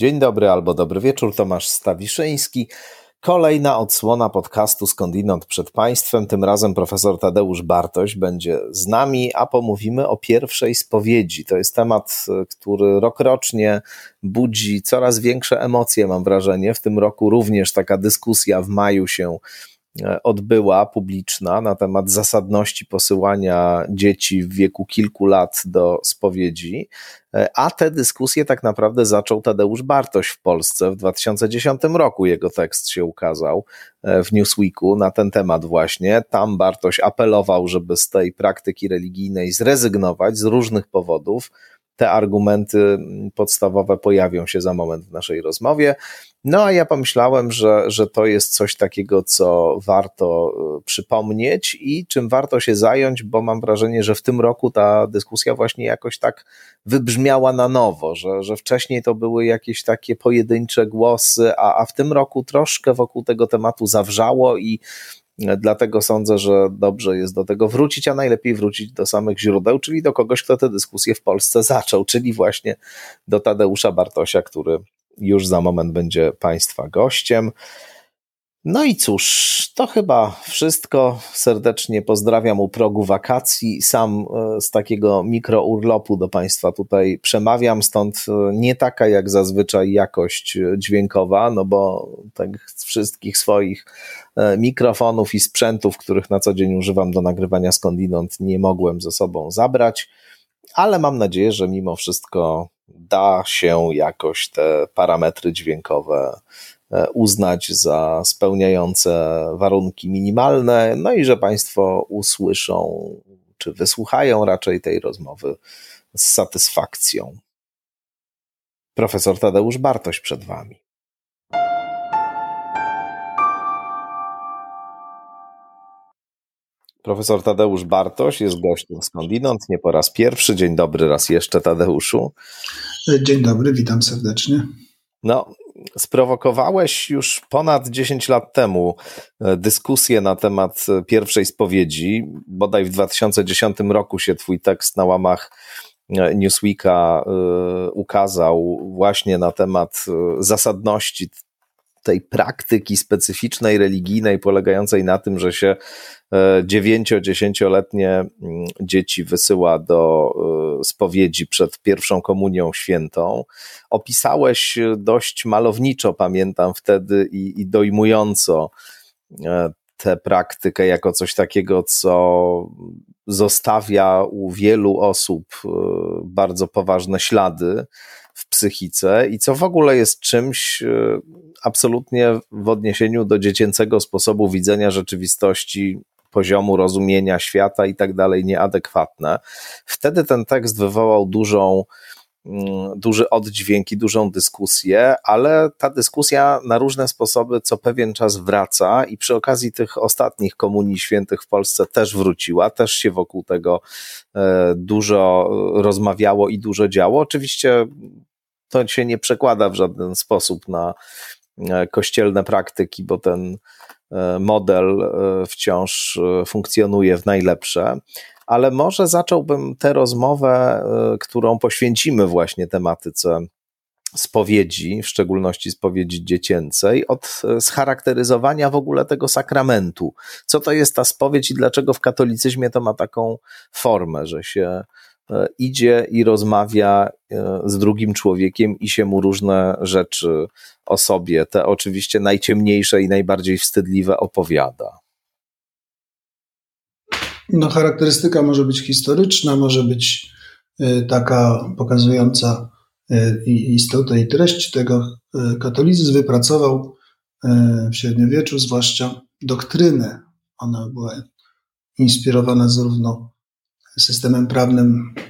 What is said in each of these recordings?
Dzień dobry albo dobry wieczór, Tomasz Stawiszyński. Kolejna odsłona podcastu Skądinąd przed Państwem. Tym razem profesor Tadeusz Bartoś będzie z nami, a pomówimy o pierwszej spowiedzi. To jest temat, który rokrocznie budzi coraz większe emocje, mam wrażenie. W tym roku również taka dyskusja w maju się odbyła publiczna na temat zasadności posyłania dzieci w wieku kilku lat do spowiedzi, e, a te dyskusje tak naprawdę zaczął Tadeusz Bartoś w Polsce w 2010 roku. Jego tekst się ukazał e, w Newsweeku na ten temat właśnie. Tam Bartoś apelował, żeby z tej praktyki religijnej zrezygnować z różnych powodów te argumenty podstawowe pojawią się za moment w naszej rozmowie. No a ja pomyślałem, że, że to jest coś takiego, co warto y, przypomnieć i czym warto się zająć, bo mam wrażenie, że w tym roku ta dyskusja właśnie jakoś tak wybrzmiała na nowo, że, że wcześniej to były jakieś takie pojedyncze głosy, a, a w tym roku troszkę wokół tego tematu zawrzało i Dlatego sądzę, że dobrze jest do tego wrócić, a najlepiej wrócić do samych źródeł, czyli do kogoś, kto tę dyskusję w Polsce zaczął, czyli właśnie do Tadeusza Bartosia, który już za moment będzie Państwa gościem. No i cóż, to chyba wszystko. Serdecznie pozdrawiam u progu wakacji. Sam e, z takiego mikrourlopu do Państwa tutaj przemawiam, stąd e, nie taka jak zazwyczaj jakość dźwiękowa, no bo tak wszystkich swoich e, mikrofonów i sprzętów, których na co dzień używam do nagrywania skądinąd, nie mogłem ze sobą zabrać, ale mam nadzieję, że mimo wszystko da się jakoś te parametry dźwiękowe E, uznać za spełniające warunki minimalne, no i że Państwo usłyszą, czy wysłuchają raczej tej rozmowy z satysfakcją. Profesor Tadeusz Bartoś przed Wami. Profesor Tadeusz Bartoś jest gościem skądinąd, nie po raz pierwszy. Dzień dobry raz jeszcze, Tadeuszu. Dzień dobry, witam serdecznie. No, sprowokowałeś już ponad 10 lat temu e, dyskusję na temat e, pierwszej spowiedzi. Bodaj w 2010 roku się twój tekst na łamach e, Newsweeka ukazał właśnie na temat zasadności tej praktyki specyficznej, religijnej, polegającej na tym, że się dziewięcio, dziesięcioletnie mm, dzieci wysyła do e, spowiedzi przed pierwszą komunią świętą. Opisałeś dość malowniczo, pamiętam wtedy, i, i dojmująco e, tę praktykę jako coś takiego, co zostawia u wielu osób e, bardzo poważne ślady w psychice i co w ogóle jest czymś absolutnie w odniesieniu do dziecięcego sposobu widzenia rzeczywistości poziomu rozumienia świata i tak dalej nieadekwatne. Wtedy ten tekst wywołał dużą, mm, duży oddźwięk i dużą dyskusję, ale ta dyskusja na różne sposoby co pewien czas wraca i przy okazji tych ostatnich komunii świętych w Polsce też wróciła, też się wokół tego e, dużo rozmawiało i dużo działo. Oczywiście to się nie przekłada w żaden sposób na kościelne praktyki, bo ten E, model e, wciąż e, funkcjonuje w najlepsze. Ale może zacząłbym tę rozmowę, którą poświęcimy właśnie tematyce spowiedzi, w szczególności spowiedzi dziecięcej, od scharakteryzowania w ogóle tego sakramentu. Co to jest ta spowiedź i dlaczego w katolicyzmie to ma taką formę, że się E, idzie i rozmawia e, z drugim człowiekiem i się mu różne rzeczy o sobie, te oczywiście najciemniejsze i najbardziej wstydliwe opowiada. No, charakterystyka może być historyczna, może być e, taka pokazująca istotę i treść tego. Katolicyzm wypracował w średniowieczu zwłaszcza doktrynę. Ona była inspirowana zarówno systemem prawnym e,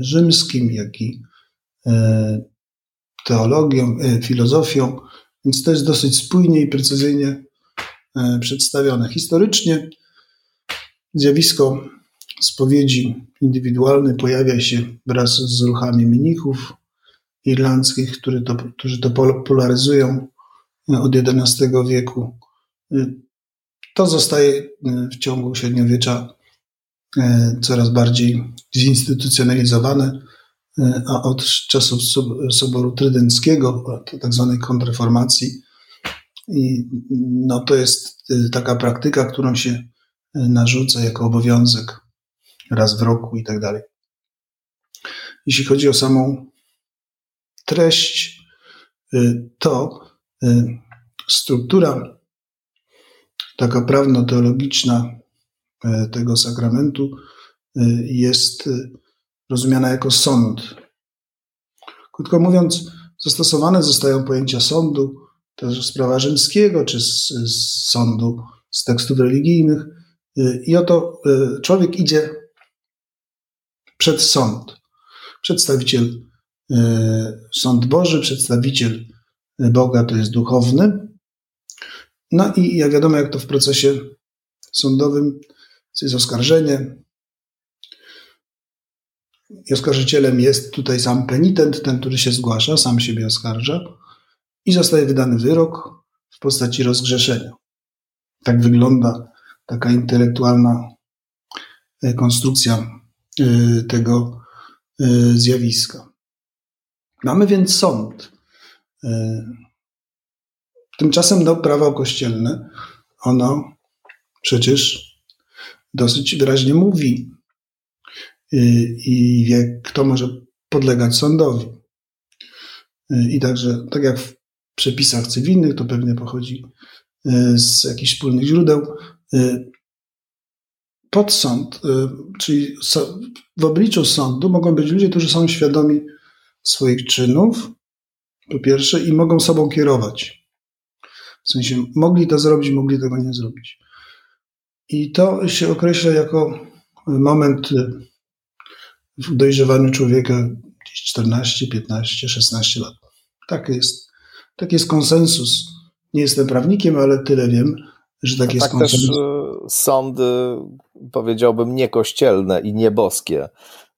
rzymskim, jak i e, teologią, e, filozofią, więc to jest dosyć spójnie i precyzyjnie przedstawione. Historycznie zjawisko spowiedzi indywidualnej pojawia się wraz z ruchami mnichów irlandzkich, którzy to, którzy to polaryzują od XI wieku. To zostaje w ciągu średniowiecza E, coraz bardziej zinstytucjonalizowane. a od czasów Soboru Trydenckiego, tak zwanej kontrreformacji. I no, to jest taka praktyka, którą się narzuca jako obowiązek raz w roku i tak dalej. Jeśli chodzi o samą treść, to struktura taka prawno-teologiczna e, tego sakramentu e, jest e, rozumiana jako sąd. Krótko mówiąc, zastosowane zostają pojęcia sądu, też z prawa rzymskiego, czy z, z sądu, z tekstów religijnych. I oto człowiek idzie przed sąd. Przedstawiciel, sąd Boży, przedstawiciel Boga to jest duchowny, no i jak wiadomo, jak to w procesie sądowym jest oskarżenie. I oskarżycielem jest tutaj sam penitent, ten, który się zgłasza, sam siebie oskarża i zostaje wydany wyrok w postaci rozgrzeszenia. Tak wygląda taka intelektualna e, konstrukcja e, tego e, zjawiska. Mamy więc sąd. Tymczasem no, prawo kościelne, ono przecież dosyć wyraźnie mówi y, i wie, kto może podlegać sądowi. Y, I także, tak jak w przepisach cywilnych, to pewnie pochodzi y, z jakichś wspólnych źródeł, pod sąd, czyli w obliczu sądu mogą być ludzie, którzy są świadomi swoich czynów, po pierwsze, i mogą sobą kierować. W sensie mogli to zrobić, mogli tego nie zrobić. I to się określa jako moment w dojrzewaniu człowieka 14, 15, 16 lat. Tak jest. Tak jest konsensus. Nie jestem prawnikiem, ale tyle wiem, że tak jest tak konsensus. też sądy, powiedziałbym, niekościelne i nieboskie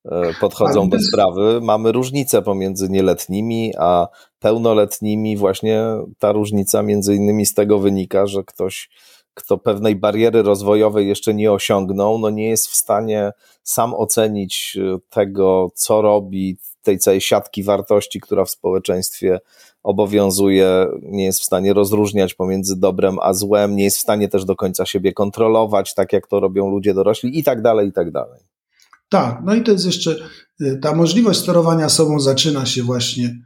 E, podchodzą do sprawy. Mamy różnicę pomiędzy nieletnimi a pełnoletnimi. Właśnie ta różnica między innymi z tego wynika, że ktoś, kto pewnej bariery rozwojowej jeszcze nie osiągnął, no nie jest w stanie sam ocenić e, tego, co robi, tej całej siatki wartości, która w społeczeństwie obowiązuje, nie jest w stanie rozróżniać pomiędzy dobrem a złem, nie jest w stanie też do końca siebie kontrolować, tak jak to robią ludzie dorośli i tak dalej, i tak dalej. Tak, no i to jest jeszcze y, ta możliwość sterowania sobą zaczyna się właśnie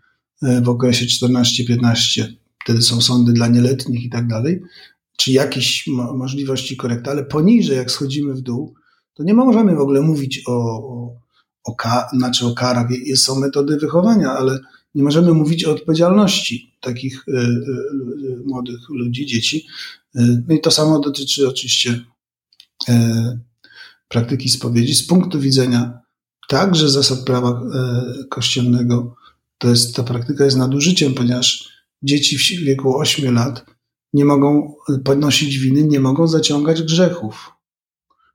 y, w okresie 14-15. Wtedy są sądy dla nieletnich i tak dalej. Czy jakieś mo możliwości korekty, ale poniżej, jak schodzimy w dół, to nie możemy w ogóle mówić o, o, o, ka znaczy o karach. Są metody wychowania, ale nie możemy mówić o odpowiedzialności takich y, y, y, młodych ludzi, dzieci. Y, no i to samo dotyczy oczywiście praktyki spowiedzi z punktu widzenia także zasad prawa e, kościelnego, to jest, ta praktyka jest nadużyciem, ponieważ dzieci w wieku 8 lat nie mogą podnosić winy, nie mogą zaciągać grzechów,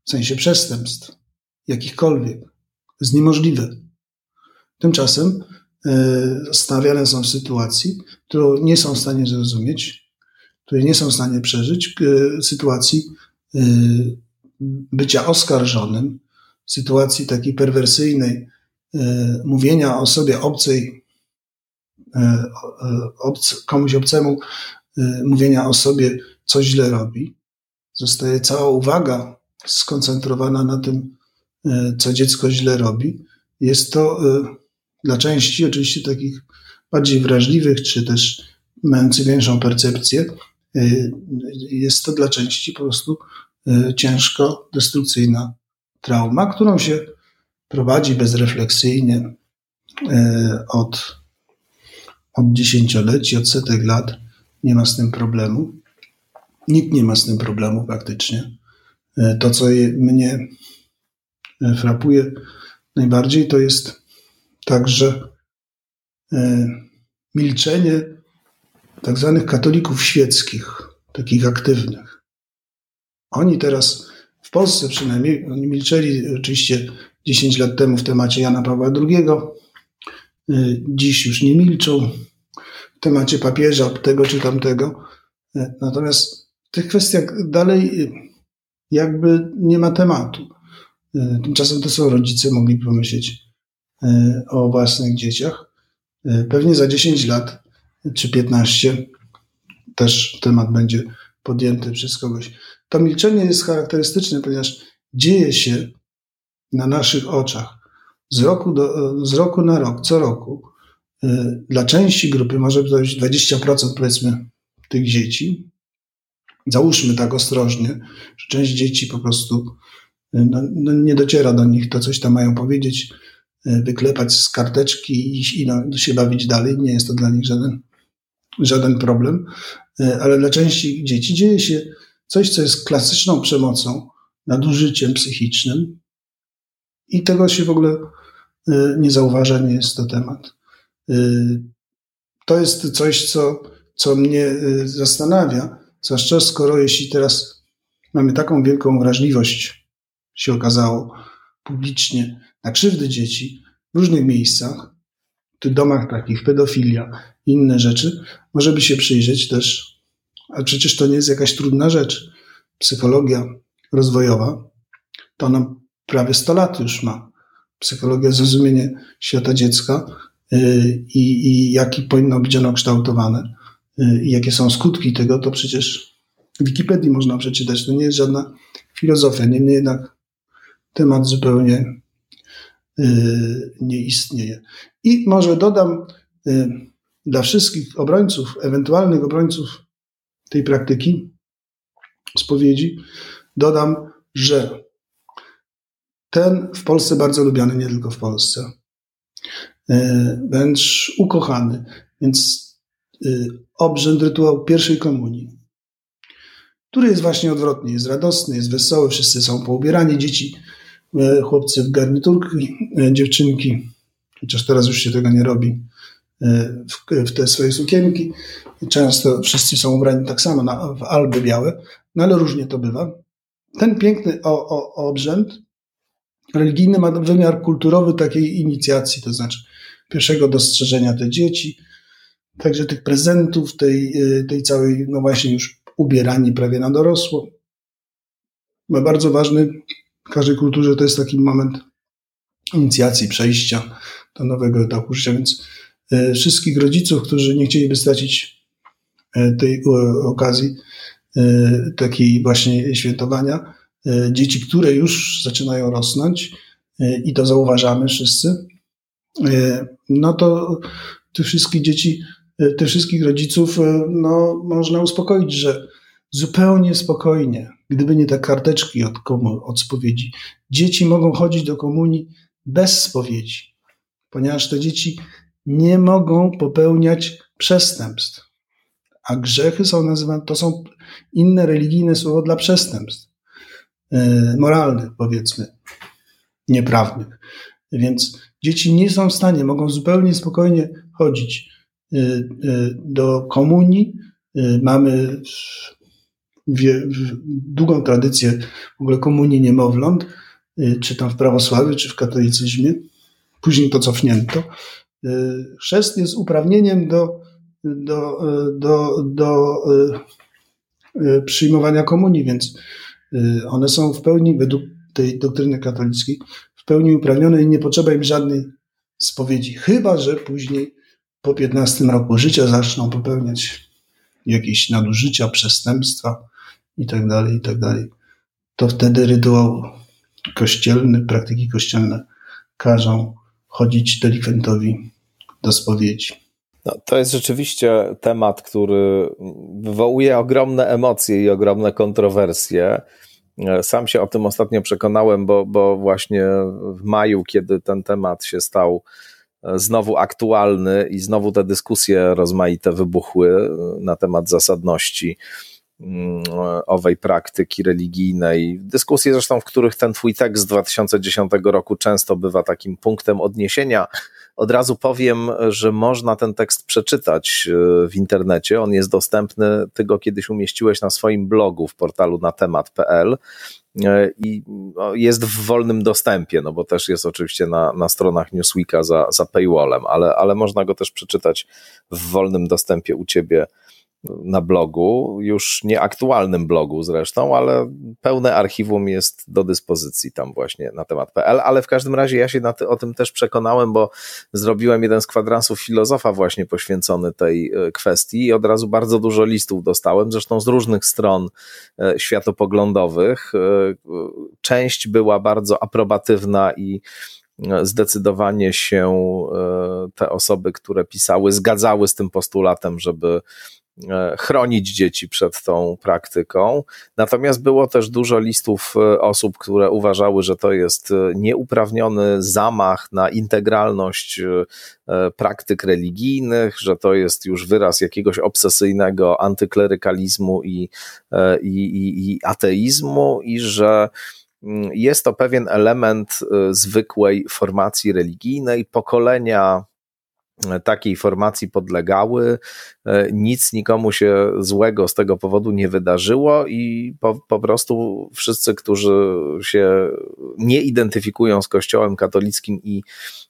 w sensie przestępstw, jakichkolwiek. To jest niemożliwe. Tymczasem e, stawiane są w sytuacji, którą nie są w stanie zrozumieć, której nie są w stanie przeżyć, e, sytuacji bycia oskarżonym, sytuacji takiej perwersyjnej, e, mówienia o sobie obcej, e, e, obc, komuś obcemu, mówienia o sobie, co źle robi, zostaje cała uwaga skoncentrowana na tym, co dziecko źle robi. Jest to dla części oczywiście takich bardziej wrażliwych, czy też mających większą percepcję, jest to dla części po prostu Y, ciężko destrukcyjna trauma, którą się prowadzi bezrefleksyjnie y, od, od dziesięcioleci, od setek lat. Nie ma z tym problemu. Nikt nie ma z tym problemu praktycznie. Y, to, co mnie frapuje najbardziej, to jest także milczenie tak zwanych katolików świeckich, takich aktywnych. Oni teraz, w Polsce przynajmniej, oni milczeli oczywiście 10 lat temu w temacie Jana Pawła II. Dziś już nie milczą temacie papieża, tego czy tamtego. Y, natomiast w tych kwestiach dalej y, jakby nie ma tematu. Tymczasem to są rodzice mogli pomyśleć, o własnych dzieciach. Pewnie za 10 lat czy 15 też temat będzie podjęty przez kogoś. To milczenie jest charakterystyczne, ponieważ dzieje się na naszych oczach z roku, do, z roku na rok, co roku. Dla części grupy może być 20% powiedzmy tych dzieci. Załóżmy tak ostrożnie, że część dzieci po prostu no, no nie dociera do nich to, coś tam mają powiedzieć, wyklepać z karteczki i, i no, się bawić dalej. Nie jest to dla nich żaden, żaden problem, ale dla części dzieci dzieje się coś, co jest klasyczną przemocą, nadużyciem psychicznym i tego się w ogóle nie zauważa, nie jest to temat. To jest coś, co co mnie y, zastanawia, zwłaszcza skoro jeśli teraz mamy taką wielką wrażliwość, się okazało, publicznie, na krzywdy dzieci w różnych miejscach, w domach takich, pedofilia, inne rzeczy, może by się przyjrzeć też, a przecież to nie jest jakaś trudna rzecz. Psychologia rozwojowa, to ona prawie 100 lat już ma. Psychologia, zrozumienie świata dziecka i, i jaki powinno być ono kształtowane Y, i jakie są skutki tego, to przecież w Wikipedii można przeczytać. To nie jest żadna filozofia. Niemniej jednak temat zupełnie y, nie istnieje. I może dodam y, dla wszystkich obrońców, ewentualnych obrońców tej praktyki, spowiedzi, dodam, że ten w Polsce bardzo lubiany, nie tylko w Polsce, wręcz ukochany, więc Y, obrzęd, rytuał pierwszej komunii, który jest właśnie odwrotny, jest radosny, jest wesoły, wszyscy są poubierani, dzieci, y, chłopcy w garniturki, dziewczynki, chociaż teraz już się tego nie robi, w, w te swoje sukienki. Często wszyscy są ubrani tak samo na, w alby białe, no ale różnie to bywa. Ten piękny o, o, obrzęd religijny ma wymiar kulturowy takiej inicjacji, to znaczy pierwszego dostrzeżenia te dzieci, Także tych prezentów, tej, y, tej całej, no właśnie już ubierani prawie na dorosło. Ma bardzo ważny w każdej kulturze to jest taki moment inicjacji, przejścia do nowego etapu życia, więc y, wszystkich rodziców, którzy nie chcieliby stracić y, tej okazji, takiej właśnie świętowania, dzieci, które już zaczynają rosnąć i to zauważamy wszyscy, no to tych wszystkich dzieci Y, tych wszystkich rodziców y, no, można uspokoić, że zupełnie spokojnie, gdyby nie te karteczki od, od spowiedzi, dzieci mogą chodzić do komunii bez spowiedzi, ponieważ te dzieci nie mogą popełniać przestępstw. A grzechy są nazywane, to są inne religijne słowo dla przestępstw yy, moralnych, powiedzmy, nieprawnych. Więc dzieci nie są w stanie, mogą zupełnie spokojnie chodzić Y, y, do komunii. Y, mamy długą tradycję w ogóle komunii niemowląt, czy tam w prawosławiu, czy w katolicyzmie. Później to cofnięto. Chrzest jest uprawnieniem do, do, do, do przyjmowania komunii, więc one są w pełni, według tej doktryny katolickiej, pełni uprawnione i nie potrzeba im żadnej spowiedzi, chyba że później po 15 roku życia zaczną popełniać jakieś nadużycia, przestępstwa itd., tak itd., tak to wtedy rytuał kościelny, praktyki kościelne każą chodzić delikwentowi do spowiedzi. No, to jest rzeczywiście temat, który wywołuje ogromne emocje i ogromne kontrowersje. Sam się o tym ostatnio przekonałem, bo, bo właśnie w maju, kiedy ten temat się stał znowu aktualny i znowu te dyskusje rozmaite wybuchły na temat zasadności owej praktyki religijnej. Dyskusje zresztą, w których ten twój tekst z 2010 roku często bywa takim punktem odniesienia. Od razu powiem, że można ten tekst przeczytać e, w internecie. On jest dostępny, ty go kiedyś umieściłeś na swoim blogu w portalu na temat.pl. E, i jest w wolnym dostępie, no bo też jest oczywiście na, na stronach Newsweeka za, za paywallem, ale, ale można go też przeczytać w wolnym dostępie u ciebie na blogu, już nieaktualnym blogu zresztą, ale pełne archiwum jest do dyspozycji tam właśnie na temat PL, ale w każdym razie ja się o tym też przekonałem, bo zrobiłem jeden z kwadransów filozofa właśnie poświęcony tej e, kwestii i od razu bardzo dużo listów dostałem, zresztą z różnych stron e, światopoglądowych. E, część była bardzo aprobatywna i zdecydowanie się te osoby, które pisały, zgadzały z tym postulatem, żeby chronić dzieci przed tą praktyką. Natomiast było też dużo listów e, osób, które uważały, że to jest e, nieuprawniony zamach na integralność praktyk religijnych, że to jest już wyraz jakiegoś obsesyjnego antyklerykalizmu i, i, i, i ateizmu, i że mm, jest to pewien element zwykłej formacji religijnej, pokolenia takiej formacji podlegały. E, nic nikomu się złego z tego powodu nie wydarzyło i po, po prostu wszyscy, którzy się nie identyfikują z Kościołem katolickim i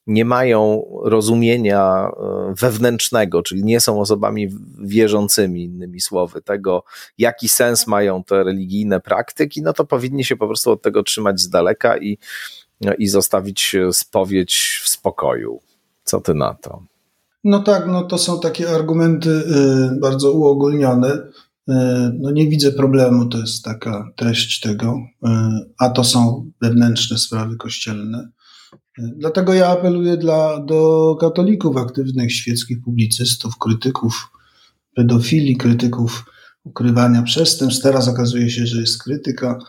nie mają rozumienia e, wewnętrznego, czyli nie są osobami wierzącymi, innymi słowy, tego, jaki sens mają te religijne praktyki, no to powinni się po prostu od tego trzymać z daleka i, i zostawić spowiedź w spokoju. Co ty na to? No tak, no to są takie argumenty y, bardzo uogólnione. Y, no nie widzę problemu, to jest taka treść tego, y, a to są wewnętrzne sprawy kościelne. Dlatego ja apeluję dla, do katolików aktywnych, świeckich publicystów, krytyków pedofilii, krytyków ukrywania przestępstw. Teraz okazuje się, że jest krytyka,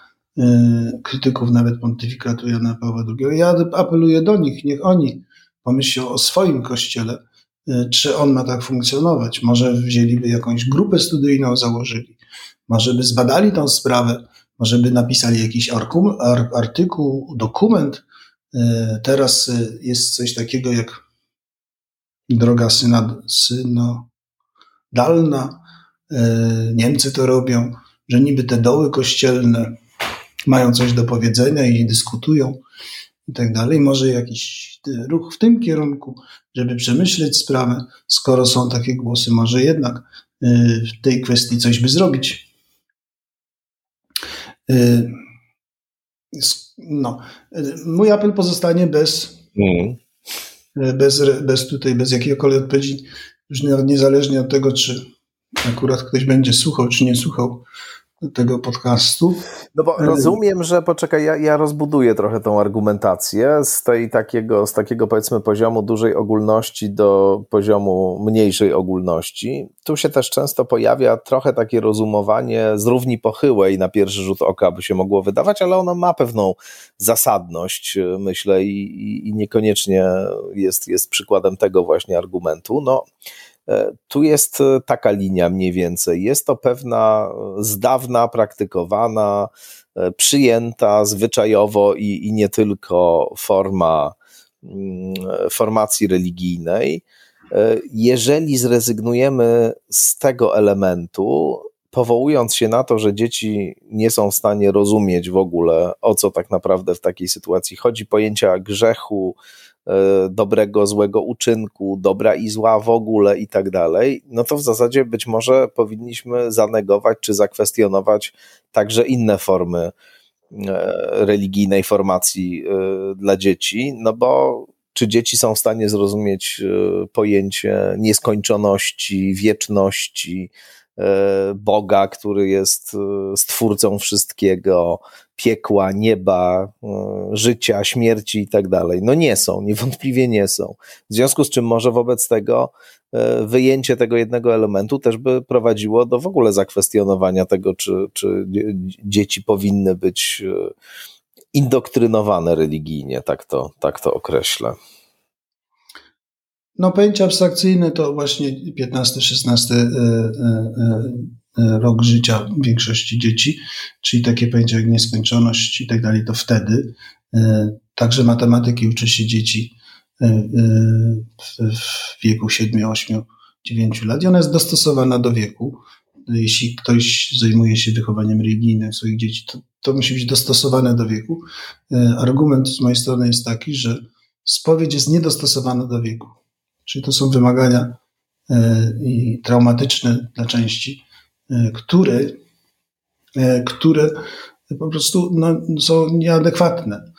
krytyków nawet pontyfikatu Jana Pawła II. Ja apeluję do nich, niech oni pomyślą o swoim kościele, czy on ma tak funkcjonować. Może wzięliby jakąś grupę studyjną, założyli, może by zbadali tą sprawę, może by napisali jakiś artykuł, dokument. Y, teraz y, jest coś takiego jak droga synodalna. Niemcy to robią, że niby te doły kościelne mają coś do powiedzenia i dyskutują i tak dalej. Może jakiś ruch w tym kierunku, żeby przemyśleć sprawę, skoro są takie głosy, może jednak y, w tej kwestii coś by zrobić. Y, no, mój apel pozostanie bez, mm. bez, bez tutaj, bez jakiejkolwiek odpowiedzi, już niezależnie od tego, czy akurat ktoś będzie słuchał, czy nie słuchał tego podcastu. No bo rozumiem, że poczekaj, ja, ja rozbuduję trochę tą argumentację z tej takiego, z takiego powiedzmy poziomu dużej ogólności do poziomu mniejszej ogólności. Tu się też często pojawia trochę takie rozumowanie z równi pochyłej na pierwszy rzut oka by się mogło wydawać, ale ono ma pewną zasadność, myślę, i, i, i niekoniecznie jest, jest przykładem tego właśnie argumentu. No, E, tu jest e, taka linia mniej więcej. Jest to pewna e, z dawna praktykowana, przyjęta zwyczajowo i, i nie tylko forma mm, formacji religijnej. Jeżeli zrezygnujemy z tego elementu, powołując się na to, że dzieci nie są w stanie rozumieć w ogóle, o co tak naprawdę w takiej sytuacji chodzi, pojęcia grzechu, E, dobrego, złego uczynku, dobra i zła w ogóle i tak dalej, no to w zasadzie być może powinniśmy zanegować czy zakwestionować także inne formy e, religijnej formacji e, dla dzieci, no bo czy dzieci są w stanie zrozumieć pojęcie nieskończoności, wieczności, Boga, który jest stwórcą wszystkiego, piekła, nieba, e, życia, śmierci i tak dalej. No nie są, niewątpliwie nie są. W związku z czym może wobec tego e, wyjęcie tego jednego elementu też by prowadziło do w ogóle zakwestionowania tego, czy, czy dzieci powinny być e, indoktrynowane religijnie, tak to, tak to określę. No, pojęcie abstrakcyjne to właśnie 15-16 E, rok życia większości dzieci, czyli takie pojęcia jak nieskończoność i tak dalej, to wtedy. E, także matematyki uczy się dzieci e, w wieku 7, 8, 9 lat i ona jest dostosowana do wieku. Jeśli ktoś zajmuje się wychowaniem religijnym swoich dzieci, to, to musi być dostosowane do wieku. Argument z mojej strony jest taki, że spowiedź jest niedostosowana do wieku. Czyli to są wymagania i traumatyczne dla części, które, które po prostu no, są nieadekwatne.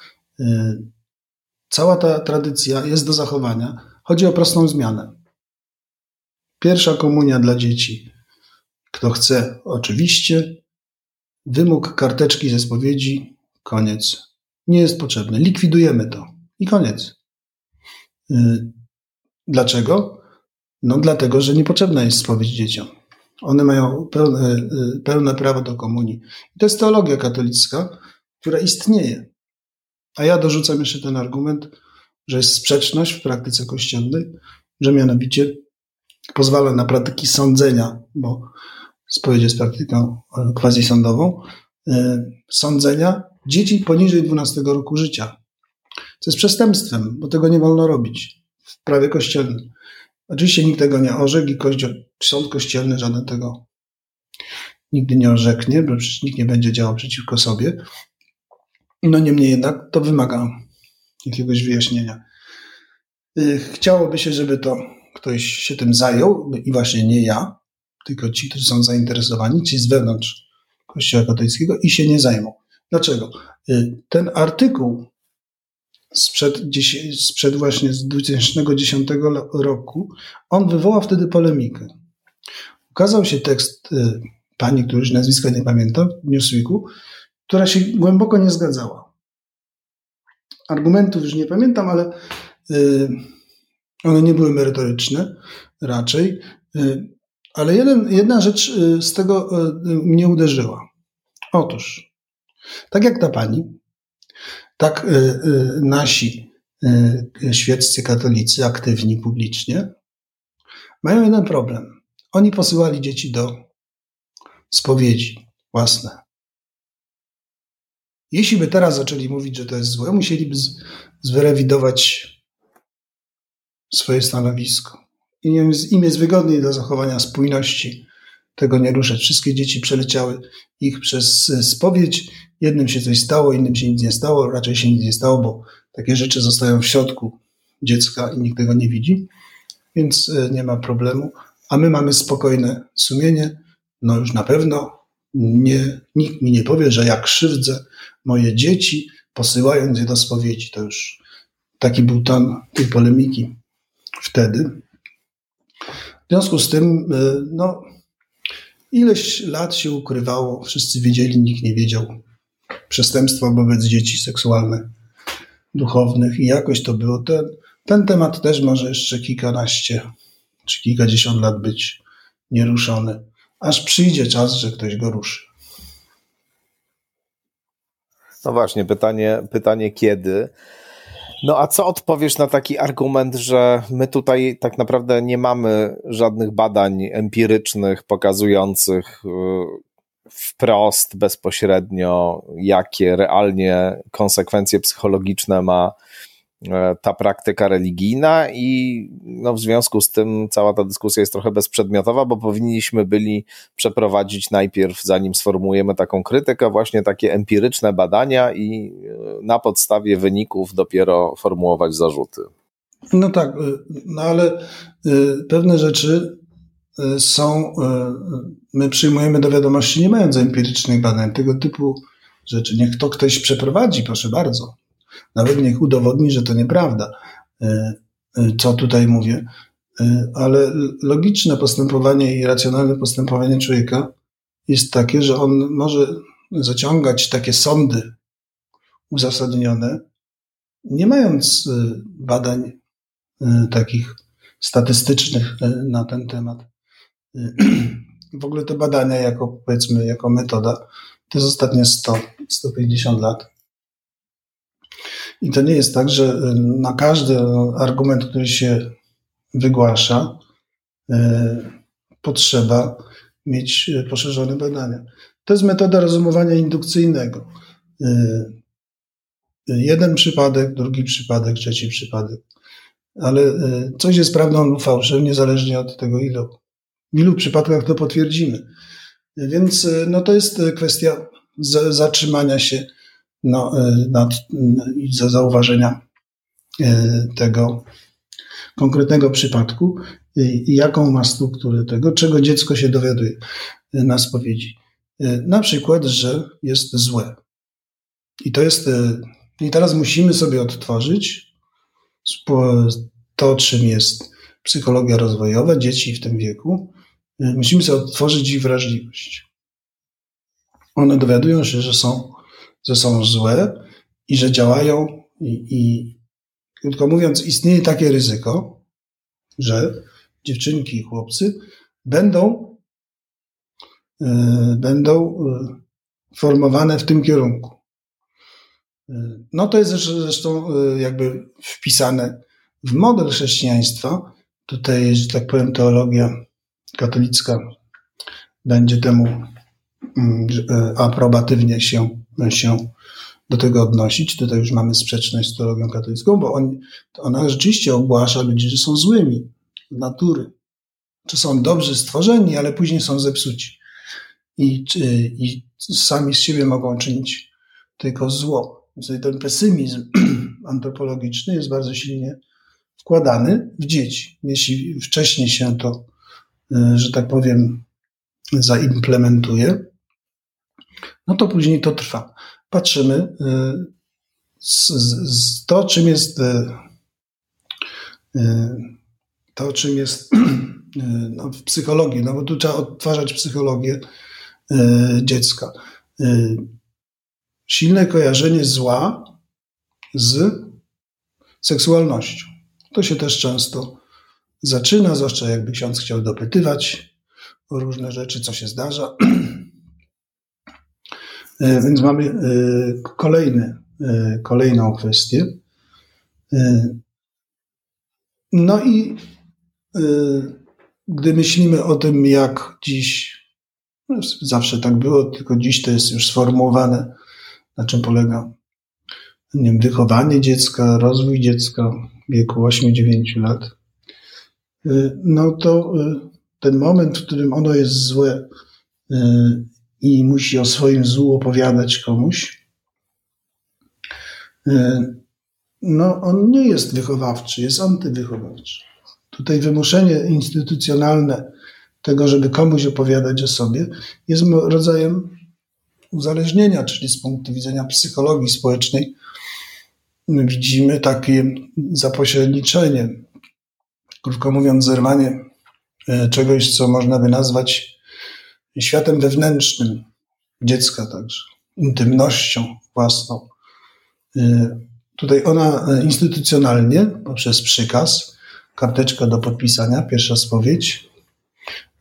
Cała ta tradycja jest do zachowania. Chodzi o prostą zmianę. Pierwsza komunia dla dzieci. Kto chce, oczywiście. Wymóg karteczki ze spowiedzi, koniec. Nie jest potrzebny. Likwidujemy to. I koniec. Dlaczego? No dlatego, że niepotrzebna jest spowiedź dzieciom. One mają pełne, y, pełne prawo do komunii. I to jest teologia katolicka, która istnieje. A ja dorzucam jeszcze ten argument, że jest sprzeczność w praktyce kościelnej, że mianowicie pozwala na praktyki sądzenia, bo spowiedź jest praktyką e, quasi-sądową, e, sądzenia dzieci poniżej 12 roku życia. Co jest przestępstwem, bo tego nie wolno robić w prawie kościelnym. Oczywiście nikt tego nie orzekł i kościół, sąd kościelny żaden tego nigdy nie orzeknie, bo przecież nikt nie będzie działał przeciwko sobie. No niemniej jednak to wymaga jakiegoś wyjaśnienia. Y, chciałoby się, żeby to ktoś się tym zajął i właśnie nie ja, tylko ci, którzy są zainteresowani, ci z wewnątrz Kościoła katolickiego i się nie zajmą. Dlaczego? Y, ten artykuł sprzed, sprzed właśnie z 2010 roku, on wywołał wtedy polemikę. Ukazał się tekst y, pani, który już nazwiska nie pamiętam, w Newsweeku, która się głęboko nie zgadzała. Argumentów już nie pamiętam, ale y, one nie były merytoryczne raczej. Y, ale jeden, jedna rzecz y, z tego mnie uderzyła. Otóż, tak jak ta pani, tak nasi świeccy katolicy, aktywni publicznie, mają jeden problem. Oni posyłali dzieci do spowiedzi własne. Jeśli by teraz zaczęli mówić, że to jest złe, musieliby zrewidować swoje stanowisko. I im jest wygodniej do zachowania spójności, tego nie ruszać. Wszystkie dzieci przeleciały ich przez spowiedź. Jednym się coś stało, innym się nic nie stało, raczej się nic nie stało, bo takie rzeczy zostają w środku dziecka i nikt tego nie widzi, więc e, nie ma problemu. A my mamy spokojne sumienie. No już na pewno nie, nikt mi nie powie, że ja krzywdzę moje dzieci, posyłając je do spowiedzi. To już taki był ton tej polemiki wtedy. W związku z tym, y, no, ileś lat się ukrywało, wszyscy wiedzieli, nikt nie wiedział. Przestępstwa wobec dzieci seksualne, duchownych i jakoś to było. Ten, ten temat też może jeszcze kilkanaście czy kilkadziesiąt lat być nieruszony, aż przyjdzie czas, że ktoś go ruszy. No właśnie, pytanie, pytanie kiedy. No a co odpowiesz na taki argument, że my tutaj tak naprawdę nie mamy żadnych badań empirycznych pokazujących y, wprost, bezpośrednio, jakie realnie konsekwencje psychologiczne ma ta praktyka religijna i no, w związku z tym cała ta dyskusja jest trochę bezprzedmiotowa, bo powinniśmy byli przeprowadzić najpierw, zanim sformułujemy taką krytykę, właśnie takie empiryczne badania i e, na podstawie wyników dopiero formułować zarzuty. No tak, e, no ale pewne rzeczy są, my przyjmujemy do wiadomości nie mając empirycznych badań, tego typu rzeczy. Niech to ktoś przeprowadzi, proszę bardzo. Nawet niech udowodni, że to nieprawda, e, e, co tutaj mówię. E, ale logiczne postępowanie i racjonalne postępowanie człowieka jest takie, że on może zaciągać takie sądy uzasadnione, nie mając badań takich statystycznych na ten temat. W ogóle te badania, jako powiedzmy, jako metoda, to jest ostatnie 100-150 lat. I to nie jest tak, że y, na każdy argument, który się wygłasza, y, potrzeba mieć y, poszerzone badania. To jest metoda rozumowania indukcyjnego. Jeden przypadek, drugi przypadek, trzeci przypadek. Ale coś jest prawdą lub fałszem, niezależnie od tego, ilu, w ilu przypadkach to potwierdzimy. Więc no, to jest kwestia zatrzymania się no, e, nad, za zauważenia e, tego konkretnego przypadku jaką ma strukturę tego, czego dziecko się dowiaduje na spowiedzi. Na przykład, że jest złe. I to jest. I teraz musimy sobie odtworzyć to, czym jest psychologia rozwojowa dzieci w tym wieku. Musimy sobie odtworzyć ich wrażliwość. One dowiadują się, że są, że są złe i że działają i, i krótko mówiąc, istnieje takie ryzyko, że dziewczynki i chłopcy będą, yy, będą yy, formowane w tym kierunku. Yy, no to jest zresztą jakby wpisane w model chrześcijaństwa. Tutaj, że tak powiem, teologia katolicka będzie temu mm, aprobatywnie się, się do tego odnosić. Tutaj już mamy sprzeczność z teologią katolicką, bo on, ona rzeczywiście ogłasza ludzi, że są złymi z natury. Czy są dobrze stworzeni, ale później są zepsuci. I, czy, I sami z siebie mogą czynić tylko zło. Więc ten pesymizm antropologiczny jest bardzo silnie wkładany w dzieci. Jeśli wcześniej się to, e, że tak powiem, zaimplementuje, no to później to trwa patrzymy y, z, z to, czym jest y, y, to, czym jest no, w psychologii, no bo tu trzeba odtwarzać psychologię dziecka. Silne kojarzenie zła z seksualnością. To się też często zaczyna, zwłaszcza jakby ksiądz chciał dopytywać o różne rzeczy, co się zdarza. E, więc mamy e, kolejny, e, kolejną kwestię. No i gdy myślimy o tym, jak dziś, no zawsze tak było, tylko dziś to jest już sformułowane, na czym polega nie wiem, wychowanie dziecka, rozwój dziecka w wieku 8-9 lat, no to ten moment, w którym ono jest złe i musi o swoim złu opowiadać komuś, e, no on nie jest wychowawczy, jest antywychowawczy. Tutaj wymuszenie instytucjonalne tego, żeby komuś opowiadać o sobie, jest rodzajem uzależnienia, czyli z punktu widzenia psychologii społecznej widzimy takie zapośredniczenie, krótko mówiąc, zerwanie e, czegoś, co można by nazwać światem wewnętrznym dziecka także, intymnością własną. Y, tutaj ona e, instytucjonalnie, poprzez przykaz, karteczka do podpisania, pierwsza spowiedź,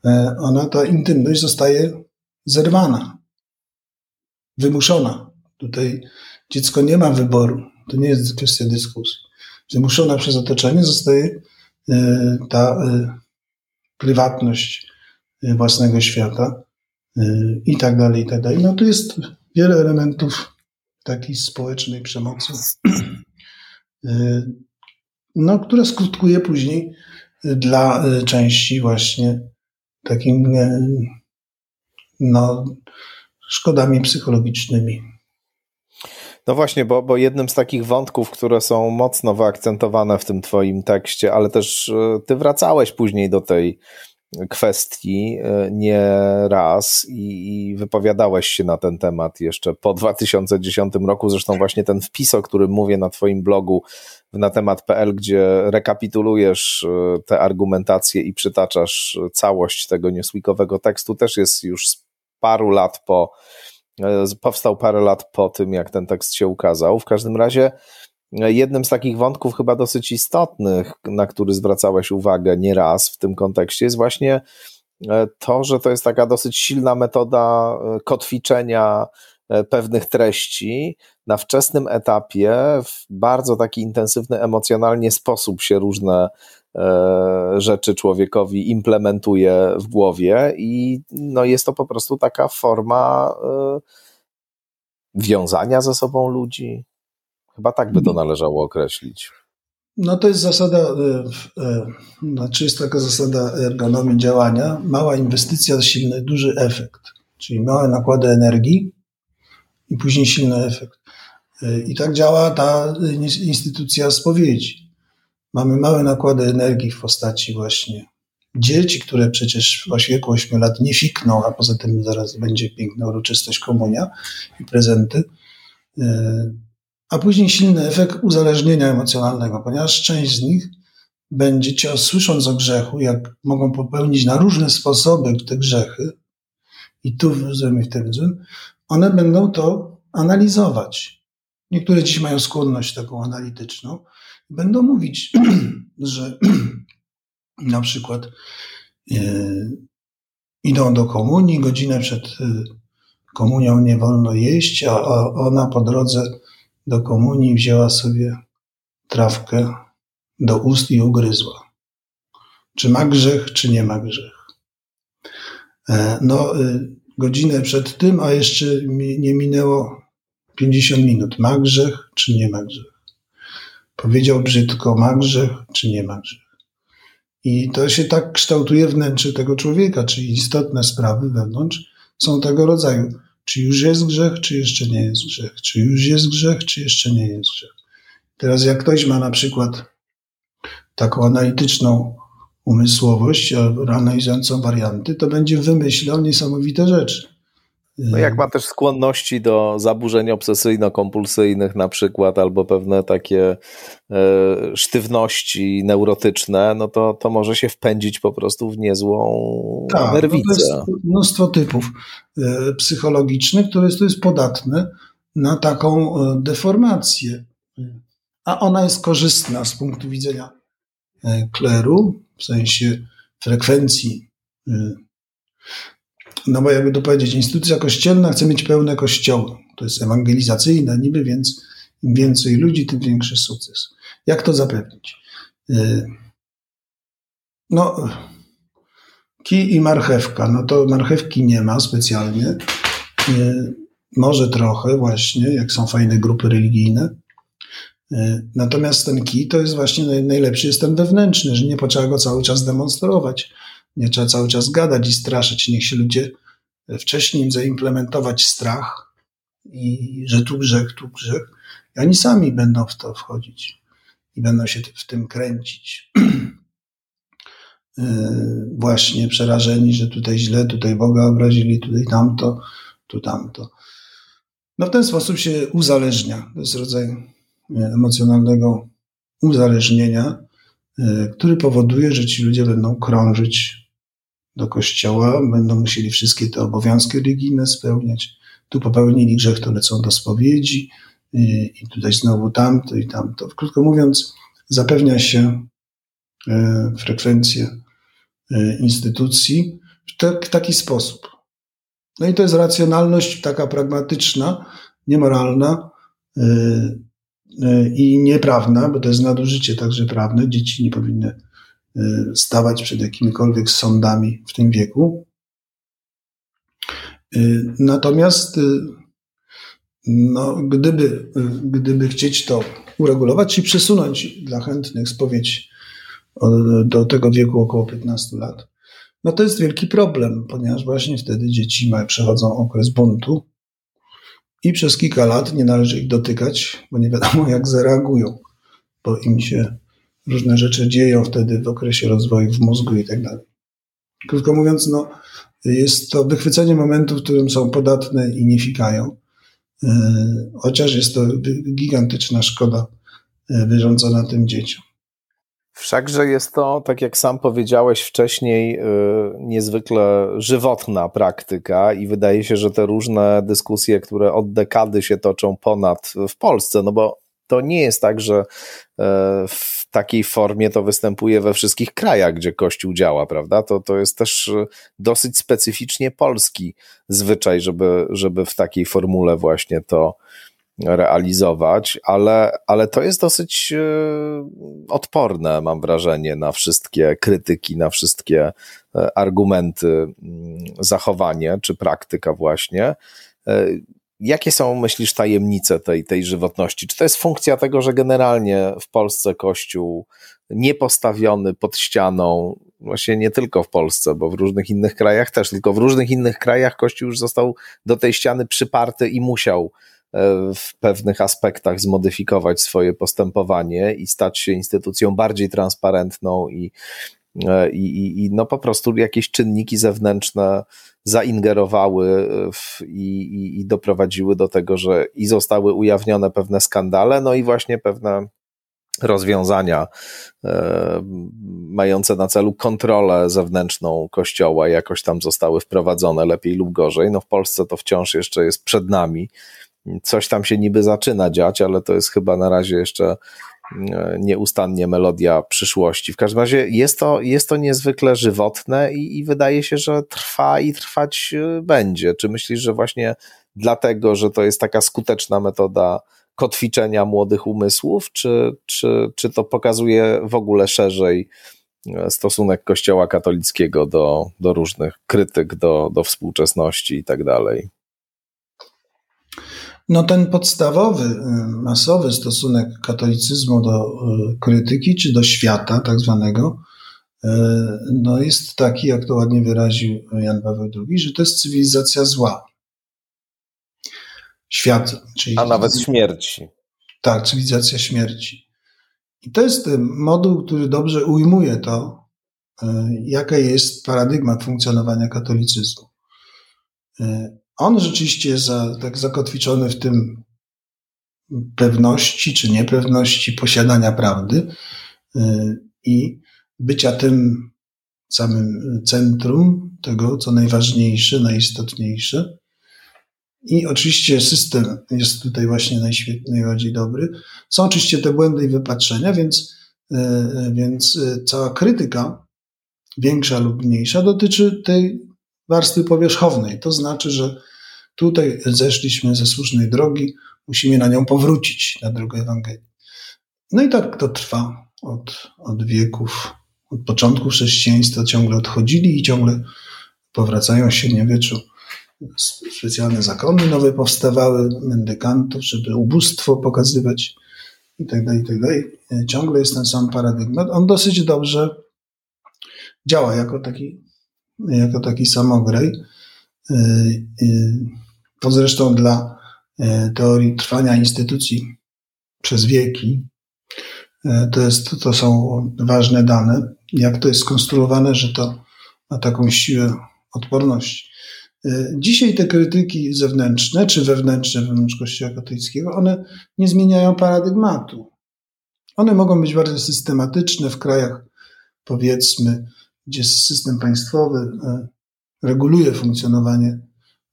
e, ona, ta intymność zostaje zerwana, wymuszona. Tutaj dziecko nie ma wyboru, to nie jest kwestia dyskusji. Wymuszona przez otoczenie zostaje e, ta prywatność własnego świata y, i tak dalej, i tak dalej. No tu jest wiele elementów takiej społecznej przemocy, y, no, która skutkuje później dla y, części właśnie takim no, szkodami psychologicznymi. No właśnie, bo, bo jednym z takich wątków, które są mocno wyakcentowane w tym Twoim tekście, ale też Ty wracałeś później do tej kwestii e, nie raz i, wypowiadałeś się na ten temat jeszcze po 2010 roku. Zresztą właśnie ten wpis, o którym mówię na Twoim blogu na temat.pl, gdzie rekapitulujesz e, te argumentacje i przytaczasz całość tego newsweekowego tekstu, też jest już z paru lat po, e, powstał parę lat po tym, jak ten tekst się ukazał. W każdym razie Jednym z takich wątków, chyba dosyć istotnych, na który zwracałeś uwagę nieraz w tym kontekście, jest właśnie e, to, że to jest taka dosyć silna metoda e, kotwiczenia e, pewnych treści na wczesnym etapie, w bardzo taki intensywny emocjonalnie sposób się różne rzeczy człowiekowi implementuje w głowie i no jest to po prostu taka forma wiązania ze sobą ludzi, Chyba tak by to należało określić. No to jest zasada, znaczy jest taka zasada ergonomii działania. Mała inwestycja, silny, duży efekt. Czyli małe nakłady energii i później silny efekt. E, I tak działa ta instytucja spowiedzi. mamy małe nakłady energii w postaci właśnie dzieci, które przecież w wieku 8 lat nie fikną, a poza tym zaraz będzie piękna uroczystość komunia i prezenty. E, a później silny efekt uzależnienia emocjonalnego, ponieważ część z nich będzie cię, słysząc o grzechu, jak mogą popełnić na różne sposoby te grzechy, i tu w złym i w tym złym, one będą to analizować. Niektóre dziś mają skłonność taką analityczną. Będą mówić, że na przykład yy, idą do komunii, godzinę przed e, komunią nie wolno jeść, a, a ona po drodze do komunii wzięła sobie trawkę do ust i ugryzła. Czy ma grzech, czy nie ma grzech? E, no, godzinę przed tym, a jeszcze nie minęło 50 minut. Ma grzech, czy nie ma grzech? Powiedział brzydko, ma grzech, czy nie ma grzech? I to się tak kształtuje wnętrze tego człowieka, czyli istotne sprawy wewnątrz są tego rodzaju. Czy już jest grzech, czy jeszcze nie jest grzech? Czy już jest grzech, czy jeszcze nie jest grzech? Teraz jak ktoś ma na przykład taką analityczną umysłowość, analizującą warianty, to będzie wymyślał niesamowite rzeczy. No jak ma też skłonności do zaburzeń obsesyjno-kompulsyjnych na przykład, albo pewne takie e, sztywności neurotyczne, no to, to może się wpędzić po prostu w niezłą tak, nerwicę. No to jest mnóstwo typów e, psychologicznych, które jest, jest podatne na taką e, deformację. A ona jest korzystna z punktu widzenia kleru, w sensie frekwencji no bo jakby to powiedzieć, instytucja kościelna chce mieć pełne kościoły. To jest ewangelizacyjne niby, więc im więcej ludzi, tym większy sukces. Jak to zapewnić? Y, no, kij i marchewka. No to marchewki nie ma specjalnie. Y, może trochę właśnie, jak są fajne grupy religijne. Y, natomiast ten kij to jest właśnie najlepszy, jest ten wewnętrzny, że nie potrzeba go cały czas demonstrować nie trzeba cały czas gadać i straszyć. Niech się ludzie wcześniej zaimplementować strach i że tu grzech, tu grzech. I oni sami będą w to wchodzić i będą się w tym kręcić. Yy, właśnie przerażeni, że tutaj źle, tutaj Boga obrazili, tutaj tamto, tu tamto. No w ten sposób się uzależnia. To jest rodzaj yy, emocjonalnego uzależnienia, który powoduje, że ci ludzie będą krążyć do kościoła, będą musieli wszystkie te obowiązki religijne spełniać. Tu popełnili grzech, to lecą do spowiedzi y, i tutaj znowu tamto i tamto. Krótko mówiąc, zapewnia się y, frekwencję instytucji w taki sposób. No i to jest racjonalność taka pragmatyczna, niemoralna i nieprawna, bo to jest nadużycie także prawne. Dzieci nie powinny Y, stawać przed jakimikolwiek sądami w tym wieku. Y, natomiast y, no, gdyby, gdyby chcieć to uregulować i przesunąć dla chętnych spowiedź do tego wieku około 15 lat, no to jest wielki problem, ponieważ właśnie wtedy dzieci przechodzą okres buntu i przez kilka lat nie należy ich dotykać, bo nie wiadomo jak zareagują, bo im się różne rzeczy dzieją wtedy w okresie rozwoju w mózgu i tak dalej. Krótko mówiąc, no, jest to wychwycenie momentu, w którym są podatne i nie fikają. E, chociaż jest to gigantyczna szkoda e, wyrządzona tym dzieciom. Wszakże jest to, tak jak sam powiedziałeś wcześniej, e, niezwykle żywotna praktyka i wydaje się, że te różne dyskusje, które od dekady się toczą ponad w Polsce, no bo to nie jest tak, że w takiej formie to występuje we wszystkich krajach, gdzie Kościół działa, prawda? To, to jest też dosyć specyficznie polski zwyczaj, żeby, żeby w takiej formule właśnie to realizować, ale, ale to jest dosyć e, odporne, mam wrażenie, na wszystkie krytyki, na wszystkie e, argumenty, mm, zachowanie czy praktyka właśnie. Jakie są, myślisz, tajemnice tej, tej żywotności? Czy to jest funkcja tego, że generalnie w Polsce Kościół niepostawiony pod ścianą, właśnie nie tylko w Polsce, bo w różnych innych krajach też, tylko w różnych innych krajach Kościół już został do tej ściany przyparty i musiał w pewnych aspektach zmodyfikować swoje postępowanie i stać się instytucją bardziej transparentną i, i, i no po prostu jakieś czynniki zewnętrzne zaingerowały w, i, i, i doprowadziły do tego, że i zostały ujawnione pewne skandale, no i właśnie pewne rozwiązania e, mające na celu kontrolę zewnętrzną kościoła jakoś tam zostały wprowadzone lepiej lub gorzej. No w Polsce to wciąż jeszcze jest przed nami. Coś tam się niby zaczyna dziać, ale to jest chyba na razie jeszcze e, nieustannie melodia przyszłości. W każdym razie jest to, jest to niezwykle żywotne i, i wydaje się, że trwa i trwać e, będzie. Czy myślisz, że właśnie dlatego, że to jest taka skuteczna metoda kotwiczenia młodych umysłów, czy, czy, czy to pokazuje w ogóle szerzej e, stosunek Kościoła katolickiego do, do różnych krytyk, do, do współczesności i tak dalej? No ten podstawowy, e, masowy stosunek katolicyzmu do e, krytyki, czy do świata tak zwanego, no jest taki, jak to ładnie wyraził Jan Paweł II, że to jest cywilizacja zła świat. Czyli A nawet śmierci. Tak, cywilizacja śmierci. I to jest moduł, który dobrze ujmuje to, jaka jest paradygmat funkcjonowania katolicyzmu. On rzeczywiście jest za, tak zakotwiczony w tym pewności czy niepewności posiadania prawdy e, i bycia tym samym centrum tego, co najważniejsze, najistotniejsze. I oczywiście system jest tutaj właśnie najbardziej dobry. Są oczywiście te błędy i wypatrzenia, więc, e, więc e, cała krytyka, większa lub mniejsza, dotyczy tej warstwy powierzchownej. To znaczy, że tutaj zeszliśmy ze słusznej drogi, musimy na nią powrócić, na drogę Ewangelii. No i tak to trwa od, od wieków, od początku chrześcijaństwa ciągle odchodzili i ciągle powracają się nie wieczu specjalne zakony nowe powstawały, mendykantów, żeby ubóstwo pokazywać i tak dalej, i tak dalej. Ciągle jest ten sam paradygmat. On dosyć dobrze działa jako taki, jako taki samograj. To zresztą dla e, teorii trwania instytucji przez wieki e, to, jest, to są ważne dane. Jak to jest skonstruowane, że to ma taką siłę odporności. E, dzisiaj te krytyki zewnętrzne czy wewnętrzne wewnątrz Kościoła katolickiego, one nie zmieniają paradygmatu. One mogą być bardzo systematyczne w krajach, powiedzmy, gdzie system państwowy reguluje funkcjonowanie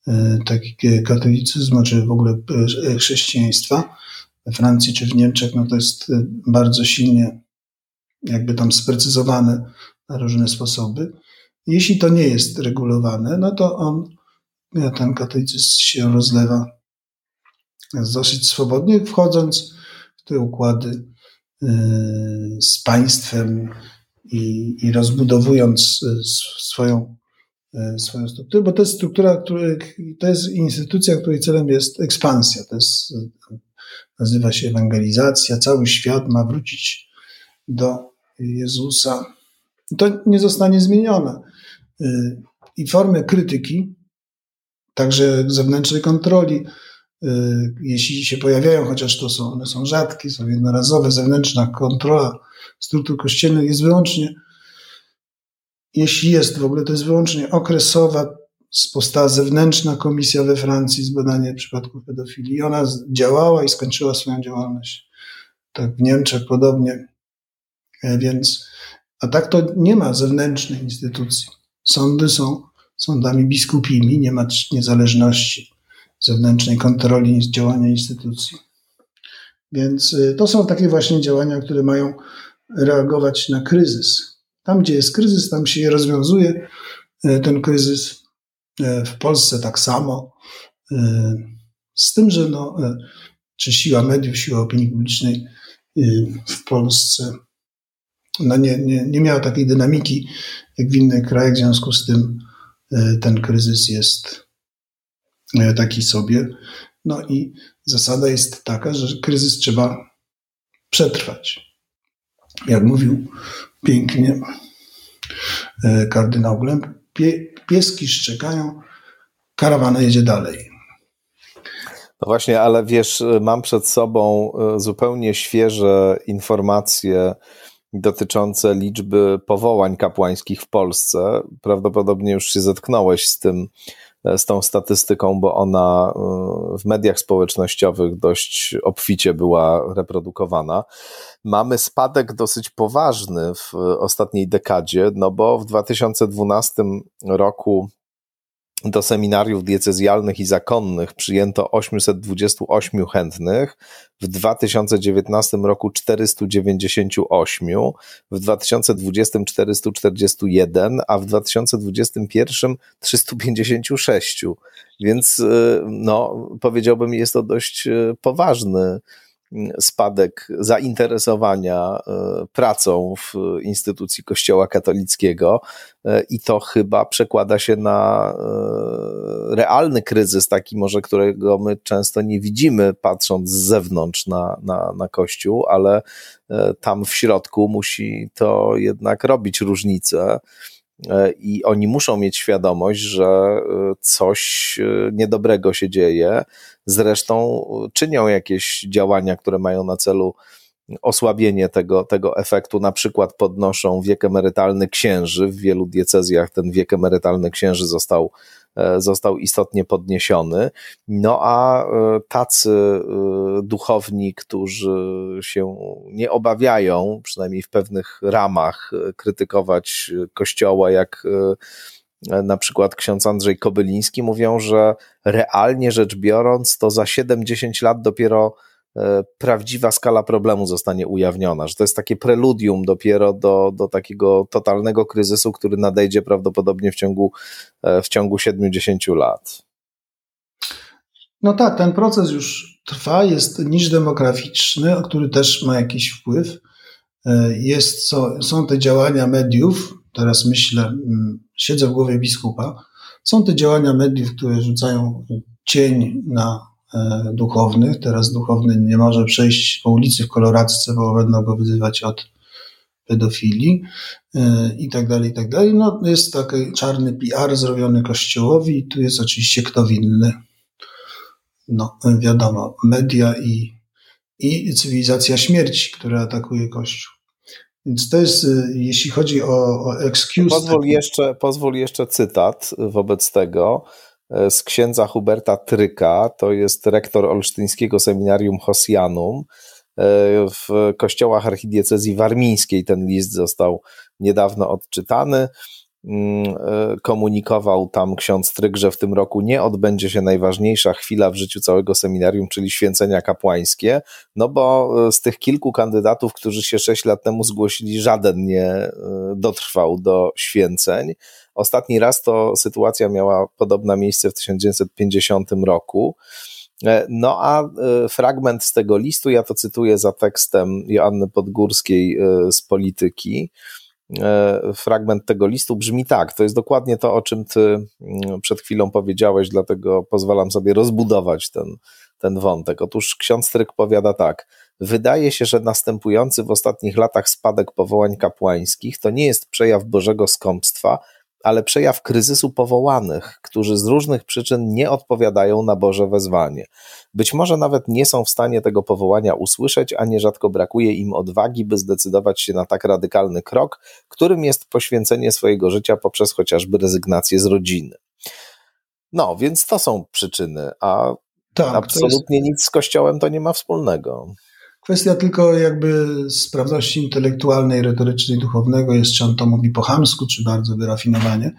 e, takiego katolicyzmu, czy w ogóle chrześcijaństwa. We Francji czy w Niemczech, no to jest bardzo silnie jakby tam sprecyzowane na różne sposoby. Jeśli to nie jest regulowane, no to on ten katolicyzm się rozlewa dosyć swobodnie, wchodząc w te układy z państwem i, i rozbudowując swoją, swoją strukturę, bo to jest struktura, który, to jest instytucja, której celem jest ekspansja. To jest, nazywa się ewangelizacja. Cały świat ma wrócić do Jezusa. To nie zostanie zmienione. I formy krytyki także zewnętrznej kontroli. Jeśli się pojawiają, chociaż to są, one są rzadkie, są jednorazowe, zewnętrzna kontrola struktur kościelnych jest wyłącznie, jeśli jest w ogóle, to jest wyłącznie okresowa, powstała zewnętrzna komisja we Francji z przypadków pedofilii. Ona działała i skończyła swoją działalność. Tak w Niemczech podobnie. E, więc, a tak to nie ma zewnętrznej instytucji. Sądy są sądami biskupimi, nie ma niezależności zewnętrznej kontroli działania instytucji. Więc y, to są takie właśnie działania, które mają reagować na kryzys. Tam, gdzie jest kryzys, tam się je rozwiązuje. Y, ten kryzys y, w Polsce tak samo. Z tym, że no, czy siła mediów, siła opinii publicznej w Polsce no nie, nie, nie miała takiej dynamiki jak w innych krajach, w związku z tym E, ten kryzys jest e, taki sobie. No i zasada jest taka, że kryzys trzeba przetrwać. Jak mówił pięknie e, kardynał pie, pieski szczekają, karawana jedzie dalej. No właśnie, ale wiesz, mam przed sobą e, zupełnie świeże informacje dotyczące liczby powołań kapłańskich w Polsce. Prawdopodobnie już się zetknąłeś z tym, z tą statystyką, bo ona e, w mediach społecznościowych dość obficie była reprodukowana. Mamy spadek dosyć poważny w ostatniej dekadzie, no bo w 2012 roku do seminariów diecezjalnych i zakonnych przyjęto 828 chętnych, w 2019 roku 498, w 2020 441, a w 2021 356. Więc y, no, powiedziałbym, jest to dość y, poważny spadek zainteresowania e, pracą w instytucji Kościoła katolickiego e, i to chyba przekłada się na e, realny kryzys, taki może, którego my często nie widzimy, patrząc z zewnątrz na, na, na Kościół, ale tam w środku musi to jednak robić różnicę. I oni muszą mieć świadomość, że coś niedobrego się dzieje, zresztą czynią jakieś działania, które mają na celu osłabienie tego, tego efektu, na przykład podnoszą wiek emerytalny księży. W wielu diecezjach ten wiek emerytalny księży został, e, został istotnie podniesiony. No a e, tacy e, duchowni, którzy się nie obawiają, przynajmniej w pewnych ramach, krytykować kościoła, jak na przykład ksiądz Andrzej Kobyliński, mówią, że realnie rzecz biorąc, to za 7-10 lat dopiero e, prawdziwa skala problemu zostanie ujawniona, że to jest takie preludium dopiero do, do takiego totalnego kryzysu, który nadejdzie prawdopodobnie w ciągu, e, w ciągu 70 lat. No tak, ten proces już trwa, jest niż demograficzny, który też ma jakiś wpływ. E, jest, są, są te działania mediów, teraz myślę, mm, siedzę w głowie biskupa, są te działania mediów, które rzucają cień na e, duchownych. Teraz duchowny nie może przejść po ulicy w koloradce, bo będą go wyzywać od pedofilii e, i tak dalej, i tak dalej. No, jest taki czarny PR zrobiony Kościołowi i tu jest oczywiście kto winny. No, wiadomo, media i, i cywilizacja śmierci, która atakuje Kościół. Więc to jest, y, jeśli chodzi o, o excuse. Pozwól, jeszcze, pozwól jeszcze cytat wobec tego e, z księdza Huberta Tryka, to jest rektor Olsztyńskiego Seminarium Hosjanum. E, w kościołach archidiecezji warmińskiej ten list został niedawno odczytany. Mm, e, komunikował tam ksiądz Tryk, że w tym roku nie odbędzie się najważniejsza chwila w życiu całego seminarium, czyli święcenia kapłańskie, no bo e, z tych kilku kandydatów, którzy się sześć lat temu zgłosili, żaden nie e, dotrwał do święceń. Ostatni raz to sytuacja miała podobna miejsce w 1950 roku. No a fragment z tego listu, ja to cytuję za tekstem Joanny Podgórskiej z Polityki, E, fragment tego listu brzmi tak. To jest dokładnie to, o czym ty mm, przed chwilą powiedziałeś, dlatego pozwalam sobie rozbudować ten, ten wątek. Otóż ksiądz Stryk powiada tak. Wydaje się, że następujący w ostatnich latach spadek powołań kapłańskich to nie jest przejaw Bożego skąpstwa, ale przejaw kryzysu powołanych, którzy z różnych przyczyn nie odpowiadają na Boże wezwanie. Być może nawet nie są w stanie tego powołania usłyszeć, a nierzadko brakuje im odwagi, by zdecydować się na tak radykalny krok, którym jest poświęcenie swojego życia poprzez chociażby rezygnację z rodziny. No, więc to są przyczyny, a tak, absolutnie jest... nic z Kościołem to nie ma wspólnego. Kwestia tylko jakby sprawności intelektualnej, retorycznej, duchownego jest, czy on to mówi po chamsku, czy bardzo wyrafinowanie,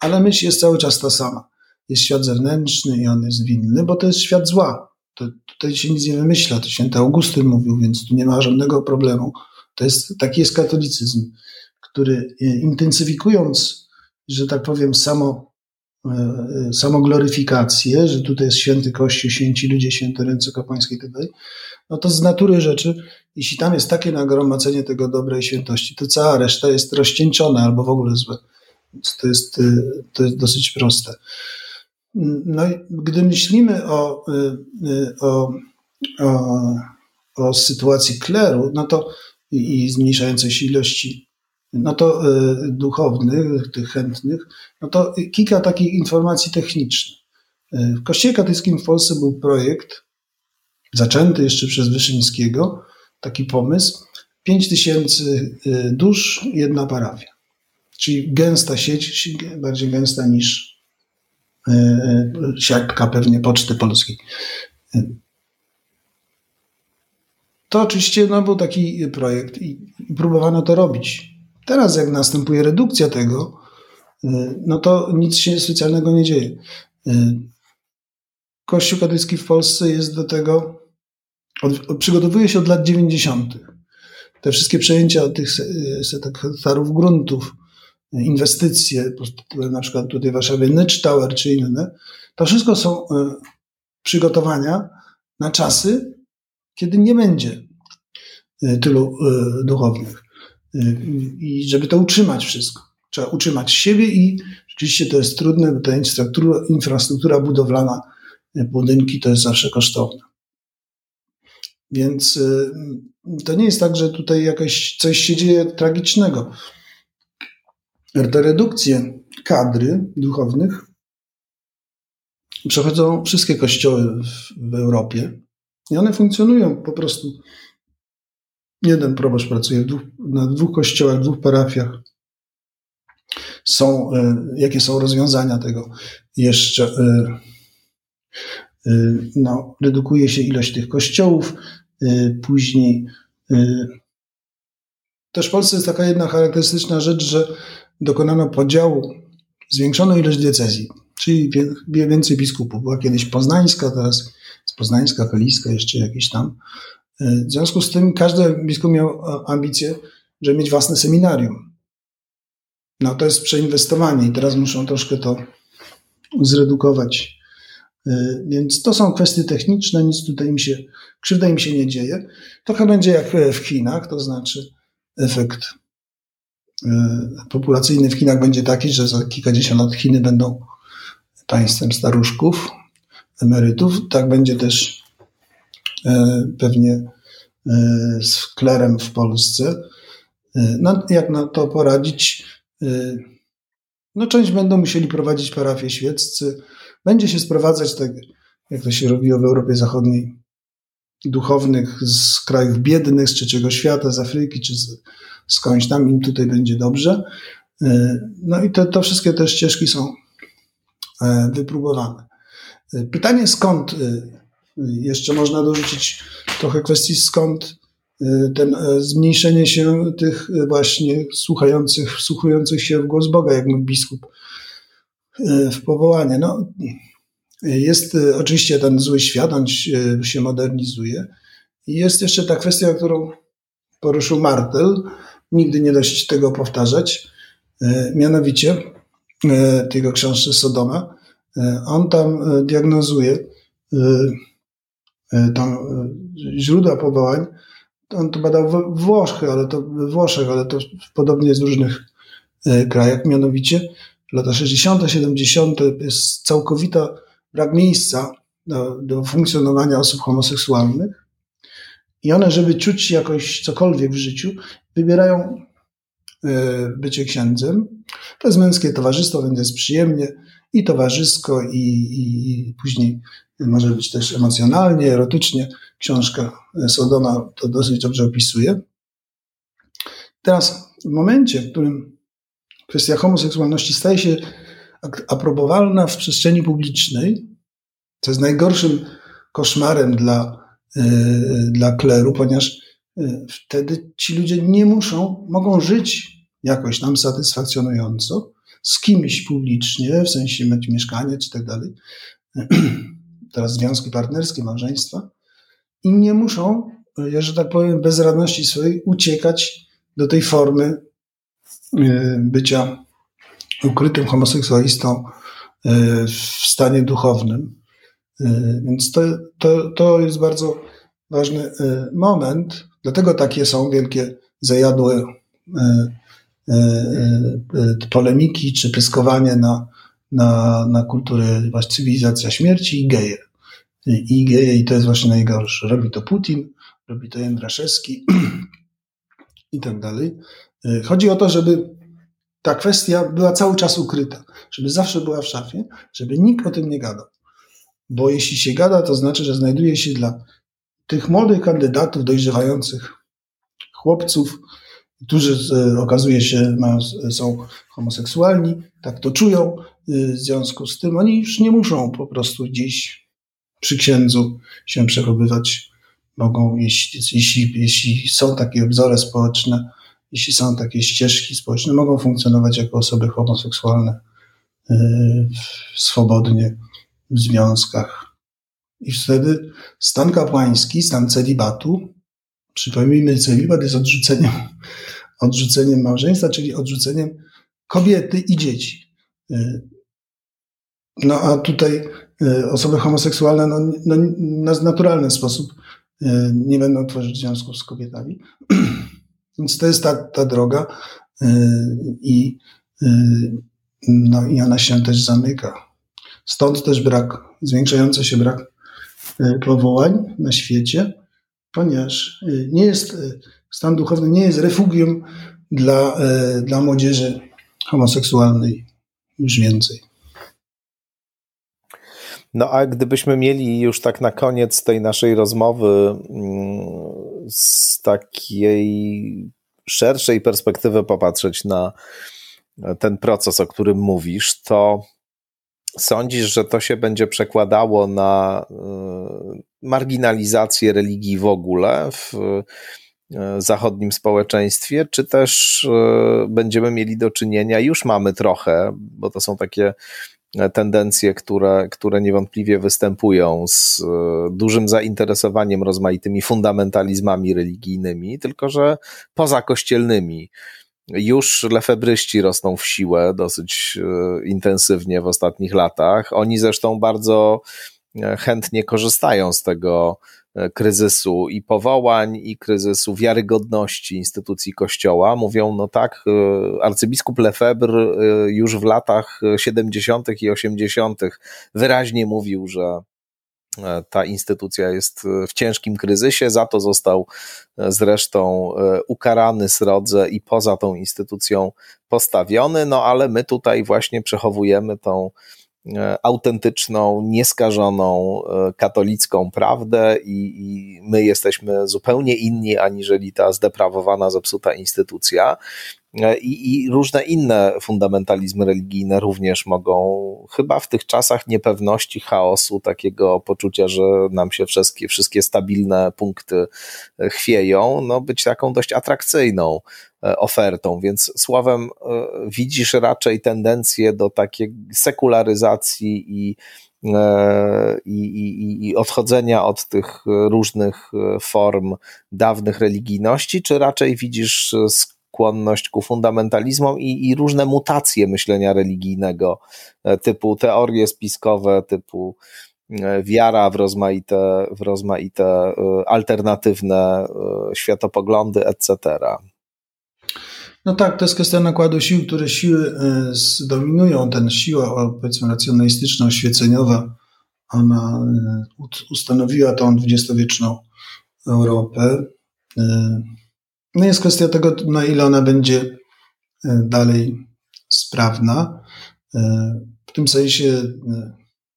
ale myśl jest cały czas ta sama. Jest świat zewnętrzny i on jest winny, bo to jest świat zła. To, tutaj się nic nie wymyśla, to święty Augustyn mówił, więc tu nie ma żadnego problemu. To jest, taki jest katolicyzm, który e, intensyfikując, że tak powiem, samo samogloryfikację, że tutaj jest święty Kościół, święci ludzie, święte ręce kapłańskie i tak no to z natury rzeczy, jeśli tam jest takie nagromadzenie tego dobrej świętości, to cała reszta jest rozcieńczona albo w ogóle złe. To jest, e, to jest dosyć proste. No i gdy myślimy o, e, o, o, o sytuacji kleru, no to i, i zmniejszającej się ilości no to y, duchownych, tych chętnych, no to kilka takich informacji technicznych. Y, w Kościele Katolickim w Polsce był projekt zaczęty jeszcze przez Wyszyńskiego, taki pomysł, 5 tysięcy y, dusz, jedna parafia. Czyli gęsta sieć, bardziej gęsta niż siatka pewnie Poczty Polskiej. To oczywiście no, był taki projekt i próbowano to robić. Teraz jak następuje redukcja tego, no to nic się specjalnego nie dzieje. Kościół katolicki w Polsce jest do tego, od, przygotowuje się od lat 90. Te wszystkie przejęcia tych setek hektarów gruntów, inwestycje, na przykład tutaj w Warszawie Nycz Tower czy inne, to wszystko są przygotowania na czasy, kiedy nie będzie tylu duchownych. I żeby to utrzymać wszystko. Trzeba utrzymać siebie i rzeczywiście to jest trudne, bo ta infrastruktura, infrastruktura budowlana budynki to jest zawsze kosztowne. Więc y, to nie jest tak, że tutaj jakaś coś się dzieje tragicznego. Te redukcje kadry duchownych przechodzą wszystkie kościoły w, w Europie i one funkcjonują po prostu. Jeden proboszcz pracuje dwóch, na dwóch kościołach, dwóch parafiach. Są, y, jakie są rozwiązania tego jeszcze? Y, Y, no, redukuje się ilość tych kościołów, później też w Polsce jest taka jedna charakterystyczna rzecz, że dokonano podziału, zwiększono ilość diecezji, czyli więcej biskupów. Była kiedyś poznańska, teraz jest poznańska, kaliska, jeszcze jakieś tam. W związku z tym każdy biskup miał ambicję, żeby mieć własne seminarium. No to jest przeinwestowanie i teraz muszą troszkę to zredukować Y, więc to są kwestie techniczne, nic tutaj im się, krzywda im się nie dzieje. Trochę będzie jak w Chinach, to znaczy efekt y, populacyjny w Chinach będzie taki, że za kilkadziesiąt lat Chiny będą państwem staruszków, emerytów. Tak będzie też pewnie z klerem w Polsce. No, jak na to poradzić? No, część będą musieli prowadzić parafie świeccy, będzie się sprowadzać, tak jak to się robiło w Europie Zachodniej, duchownych z krajów biednych, z trzeciego świata, z Afryki czy z, skądś tam, im tutaj będzie dobrze. E, no i to, wszystkie te ścieżki są e, wypróbowane. E, pytanie skąd, jeszcze można dorzucić trochę kwestii skąd ten zmniejszenie się tych właśnie słuchających, wsłuchujących się w głos Boga, jak mówi biskup E, w powołanie. No, jest e, oczywiście ten zły świat, on się modernizuje. I jest jeszcze ta kwestia, którą poruszył Martel. Nigdy nie dość tego powtarzać. E, mianowicie tego książce Sodoma. On tam diagnozuje tam źródła powołań. On to badał w Włoszech, ale to w Włoszech, ale to podobnie jest w różnych krajach. Mianowicie lata 60., 70. jest całkowita brak miejsca do, do funkcjonowania osób homoseksualnych. I one, żeby czuć jakoś cokolwiek w życiu, wybierają e, bycie księdzem. To jest męskie towarzystwo, więc jest przyjemnie i towarzysko, i, i, i później może być też emocjonalnie, erotycznie. Książka Sodoma to dosyć dobrze opisuje. Teraz, w momencie, w którym kwestia homoseksualności staje się aprobowalna w przestrzeni publicznej, co jest najgorszym koszmarem dla, yy, dla kleru, ponieważ yy, wtedy ci ludzie nie muszą, mogą żyć jakoś tam satysfakcjonująco z kimś publicznie, w sensie mieć mieszkanie czy tak dalej, teraz związki partnerskie, małżeństwa, i nie muszą, że tak powiem, bez radności swojej uciekać do tej formy E, bycia ukrytym homoseksualistą e, w stanie duchownym. E, więc to, to, to jest bardzo ważny moment. Dlatego takie są wielkie zajadłe polemiki czy pyskowanie na, na, na kulturę właśnie cywilizacja śmierci i geje. I geje, i to jest właśnie najgorsze. Robi to Putin, robi to Jędraszewski i tak dalej. E, chodzi o to, żeby ta kwestia była cały czas ukryta, żeby zawsze była w szafie, żeby nikt o tym nie gadał. Bo jeśli się gada, to znaczy, że znajduje się dla tych młodych kandydatów, dojrzewających chłopców, którzy okazuje się mają, są homoseksualni, tak to czują, w związku z tym oni już nie muszą po prostu gdzieś przy księdzu się przechowywać. Mogą, jeśli, jeśli, jeśli są takie wzory społeczne, jeśli są takie ścieżki społeczne, mogą funkcjonować jako osoby homoseksualne yy, swobodnie w związkach. I wtedy stan kapłański, stan celibatu, przypomnijmy, celibat jest odrzuceniem, odrzuceniem małżeństwa, czyli odrzuceniem kobiety i dzieci. Yy, no a tutaj yy, osoby homoseksualne no, no, na naturalny sposób nie będą tworzyć związków z kobietami. Więc to jest ta, ta droga y, i, y, no, i ona się też zamyka. Stąd też brak, zwiększający się brak y, powołań na świecie, ponieważ nie jest, stan duchowny nie jest refugium dla, dla młodzieży homoseksualnej już więcej. No a gdybyśmy mieli już tak na koniec tej naszej rozmowy mm, z takiej szerszej perspektywy popatrzeć na ten proces, o którym mówisz, to sądzisz, że to się będzie przekładało na y, marginalizację religii w ogóle w zachodnim społeczeństwie, czy też y, będziemy mieli do czynienia, już mamy trochę, bo to są takie tendencje, które, które niewątpliwie występują z e, dużym zainteresowaniem rozmaitymi fundamentalizmami religijnymi, tylko że poza kościelnymi. Już lefebryści rosną w siłę dosyć e, intensywnie w ostatnich latach. Oni zresztą bardzo e, chętnie korzystają z tego E, kryzysu i powołań, i kryzysu wiarygodności instytucji Kościoła. Mówią, no tak, e, arcybiskup Lefebvre e, już w latach 70. i 80. wyraźnie mówił, że ta instytucja jest w ciężkim kryzysie, za to został zresztą ukarany srodze i poza tą instytucją postawiony, no ale my tutaj właśnie przechowujemy tą E, autentyczną, nieskażoną e, katolicką prawdę i, i, my jesteśmy zupełnie inni aniżeli ta zdeprawowana, zepsuta instytucja. E, I, I, różne inne fundamentalizmy religijne również mogą, chyba w tych czasach niepewności, chaosu, takiego poczucia, że nam się wszystkie, wszystkie stabilne punkty chwieją, no być taką dość atrakcyjną E, ofertą. Więc słowem, e, widzisz raczej tendencję do takiej sekularyzacji i, e, i, i, i odchodzenia od tych różnych form dawnych religijności, czy raczej widzisz skłonność ku fundamentalizmom i, i różne mutacje myślenia religijnego, typu teorie spiskowe, typu wiara w rozmaite, w rozmaite alternatywne światopoglądy, etc. No tak, to jest kwestia nakładu sił, które siły e, zdominują. Ten siła, powiedzmy, racjonalistyczna, oświeceniowa, ona e, ustanowiła tą dwudziestowieczną Europę. E, no jest kwestia tego, na ile ona będzie dalej sprawna. W tym sensie,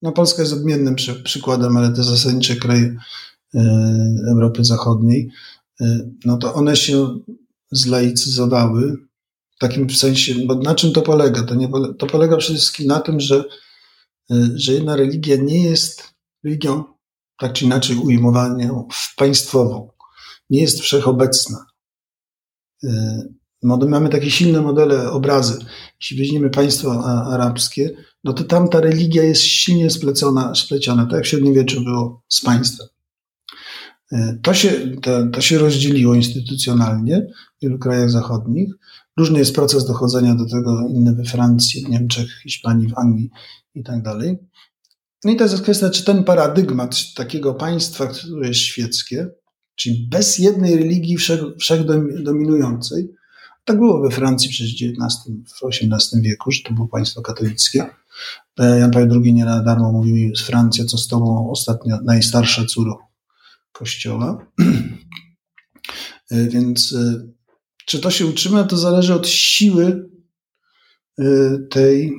no Polska jest odmiennym przykładem, ale te zasadnicze kraje Europy Zachodniej, no to one się zlaicyzowały. W takim sensie, bo na czym to polega? To, nie, to polega przede wszystkim na tym, że, y, że jedna religia nie jest religią, tak czy inaczej ujmowaną, państwową. Nie jest wszechobecna. Y, mamy takie silne modele, obrazy. Jeśli weźmiemy państwo arabskie, no to tam ta religia jest silnie splecona, spleciona, tak jak w średniowieczu było z państwem. To się, to, to się rozdzieliło instytucjonalnie w wielu krajach zachodnich. Różny jest proces dochodzenia do tego, inny we Francji, w Niemczech, Hiszpanii, w Anglii i tak dalej. No i to jest kwestia, czy ten paradygmat takiego państwa, które jest świeckie, czyli bez jednej religii wszech, wszechdominującej, tak było we Francji przez XIX, w XVIII wieku, że to było państwo katolickie. Jan Paweł II nie na darmo mówił, Francja, co z tobą ostatnio najstarsza córą Kościoła. E, więc e, czy to się utrzyma, to zależy od siły e, tej,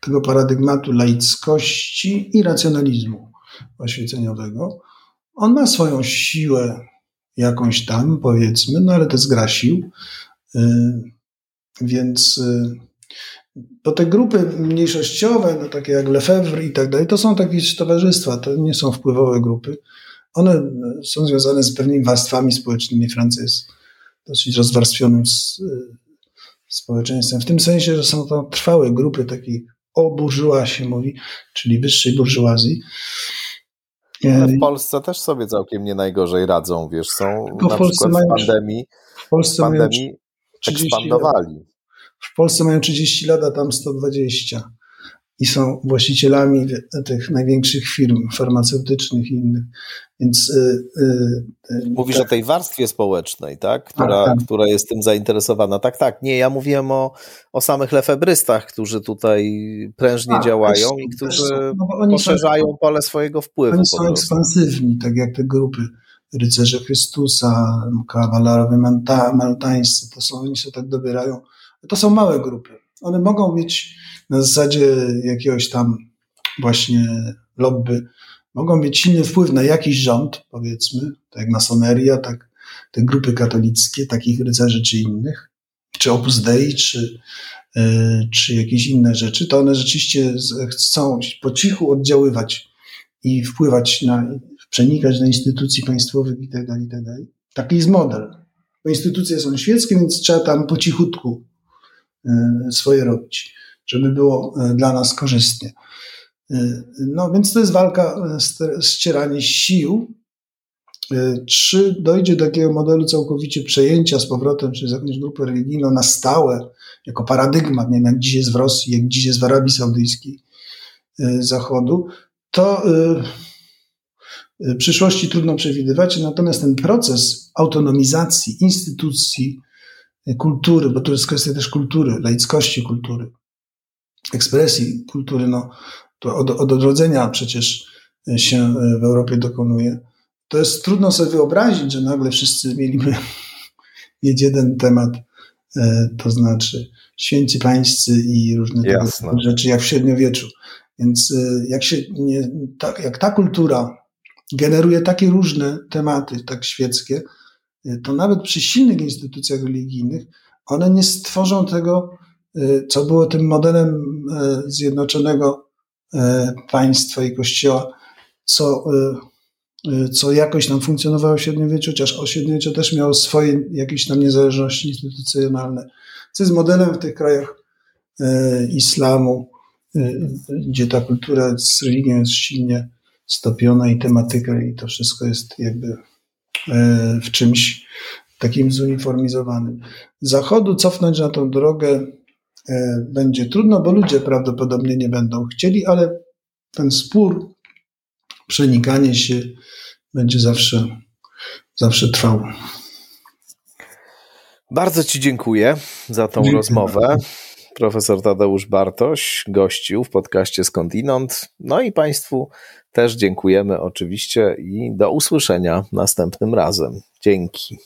tego paradygmatu laickości i racjonalizmu oświeceniowego. On ma swoją siłę jakąś tam, powiedzmy, no ale to jest gra sił. Więc bo te grupy mniejszościowe, no takie jak Lefebvre i tak dalej, to są takie towarzystwa, to nie są wpływowe grupy. One są związane z pewnymi warstwami społecznymi. Francja jest dosyć rozwarstwionym społeczeństwem, w tym sensie, że są to trwałe grupy takiej o burżuła się mówi, czyli wyższej burżuazji. Ale w Polsce też sobie całkiem nie najgorzej radzą, wiesz, są Tylko na przykład mają, w pandemii, w Polsce w pandemii 30 ekspandowali. Lat. W Polsce mają 30 lat, a tam 120 i są właścicielami tych największych firm farmaceutycznych i innych. Więc y, y, y, mówisz tak. o tej warstwie społecznej, tak? Która, tak, tak. która jest tym zainteresowana. Tak, tak. Nie, ja mówiłem o, o samych lefebrystach, którzy tutaj prężnie tak, działają też, i którzy no poszerzają są, pole swojego wpływu. Oni są ekspansywni, tak jak te grupy rycerze Chrystusa, kawalerowie maltańscy, to są, oni się tak dobierają. To są małe grupy. One mogą mieć na zasadzie jakiegoś tam właśnie lobby, mogą mieć silny wpływ na jakiś rząd, powiedzmy, tak jak masoneria, tak te grupy katolickie, takich rycerzy czy innych, czy Opus Dei, czy, yy, czy jakieś inne rzeczy, to one rzeczywiście chcą po cichu oddziaływać i wpływać na, przenikać na instytucji państwowych i tak dalej, i tak. Taki jest model. Bo instytucje są świeckie, więc trzeba tam po cichutku swoje robić żeby było e, dla nas korzystnie. E, no więc to jest walka, e, ścieranie sił. Czy dojdzie do takiego modelu całkowicie przejęcia z powrotem przez jakąś grupę religijną na stałe, jako paradygmat, nie wiem, jak dziś jest w Rosji, jak dziś jest w Arabii Saudyjskiej Zachodu, to w przyszłości trudno przewidywać, natomiast ten proces autonomizacji instytucji, kultury, bo to jest kwestia też kultury, laickości kultury, ekspresji kultury, no, to od, od odrodzenia przecież się w Europie dokonuje. To jest trudno sobie wyobrazić, że nagle wszyscy mieliby mieć jeden temat, e, to znaczy święci pańscy i różne takie rzeczy, jak w średniowieczu. Więc e, jak, się nie, tak, jak ta kultura generuje takie różne tematy, tak świeckie, to nawet przy silnych instytucjach religijnych one nie stworzą tego Y, co było tym modelem y, zjednoczonego y, państwa i kościoła, co, co jakoś tam funkcjonowało w średniowieczu, chociaż o średniowieczu też miało swoje jakieś tam niezależności instytucjonalne, co jest modelem w tych krajach islamu, gdzie ta kultura z religią jest silnie stopiona i tematyka i to wszystko jest jakby w czymś takim zuniformizowanym. Zachodu cofnąć na tą drogę E, będzie trudno, bo ludzie prawdopodobnie nie będą chcieli, ale ten spór, przenikanie się będzie zawsze, zawsze trwał. Bardzo Ci dziękuję za tą dziękuję. rozmowę. Profesor Tadeusz Bartoś gościł w podcaście Skądinąd. No i Państwu też dziękujemy oczywiście i do usłyszenia następnym razem. Dzięki.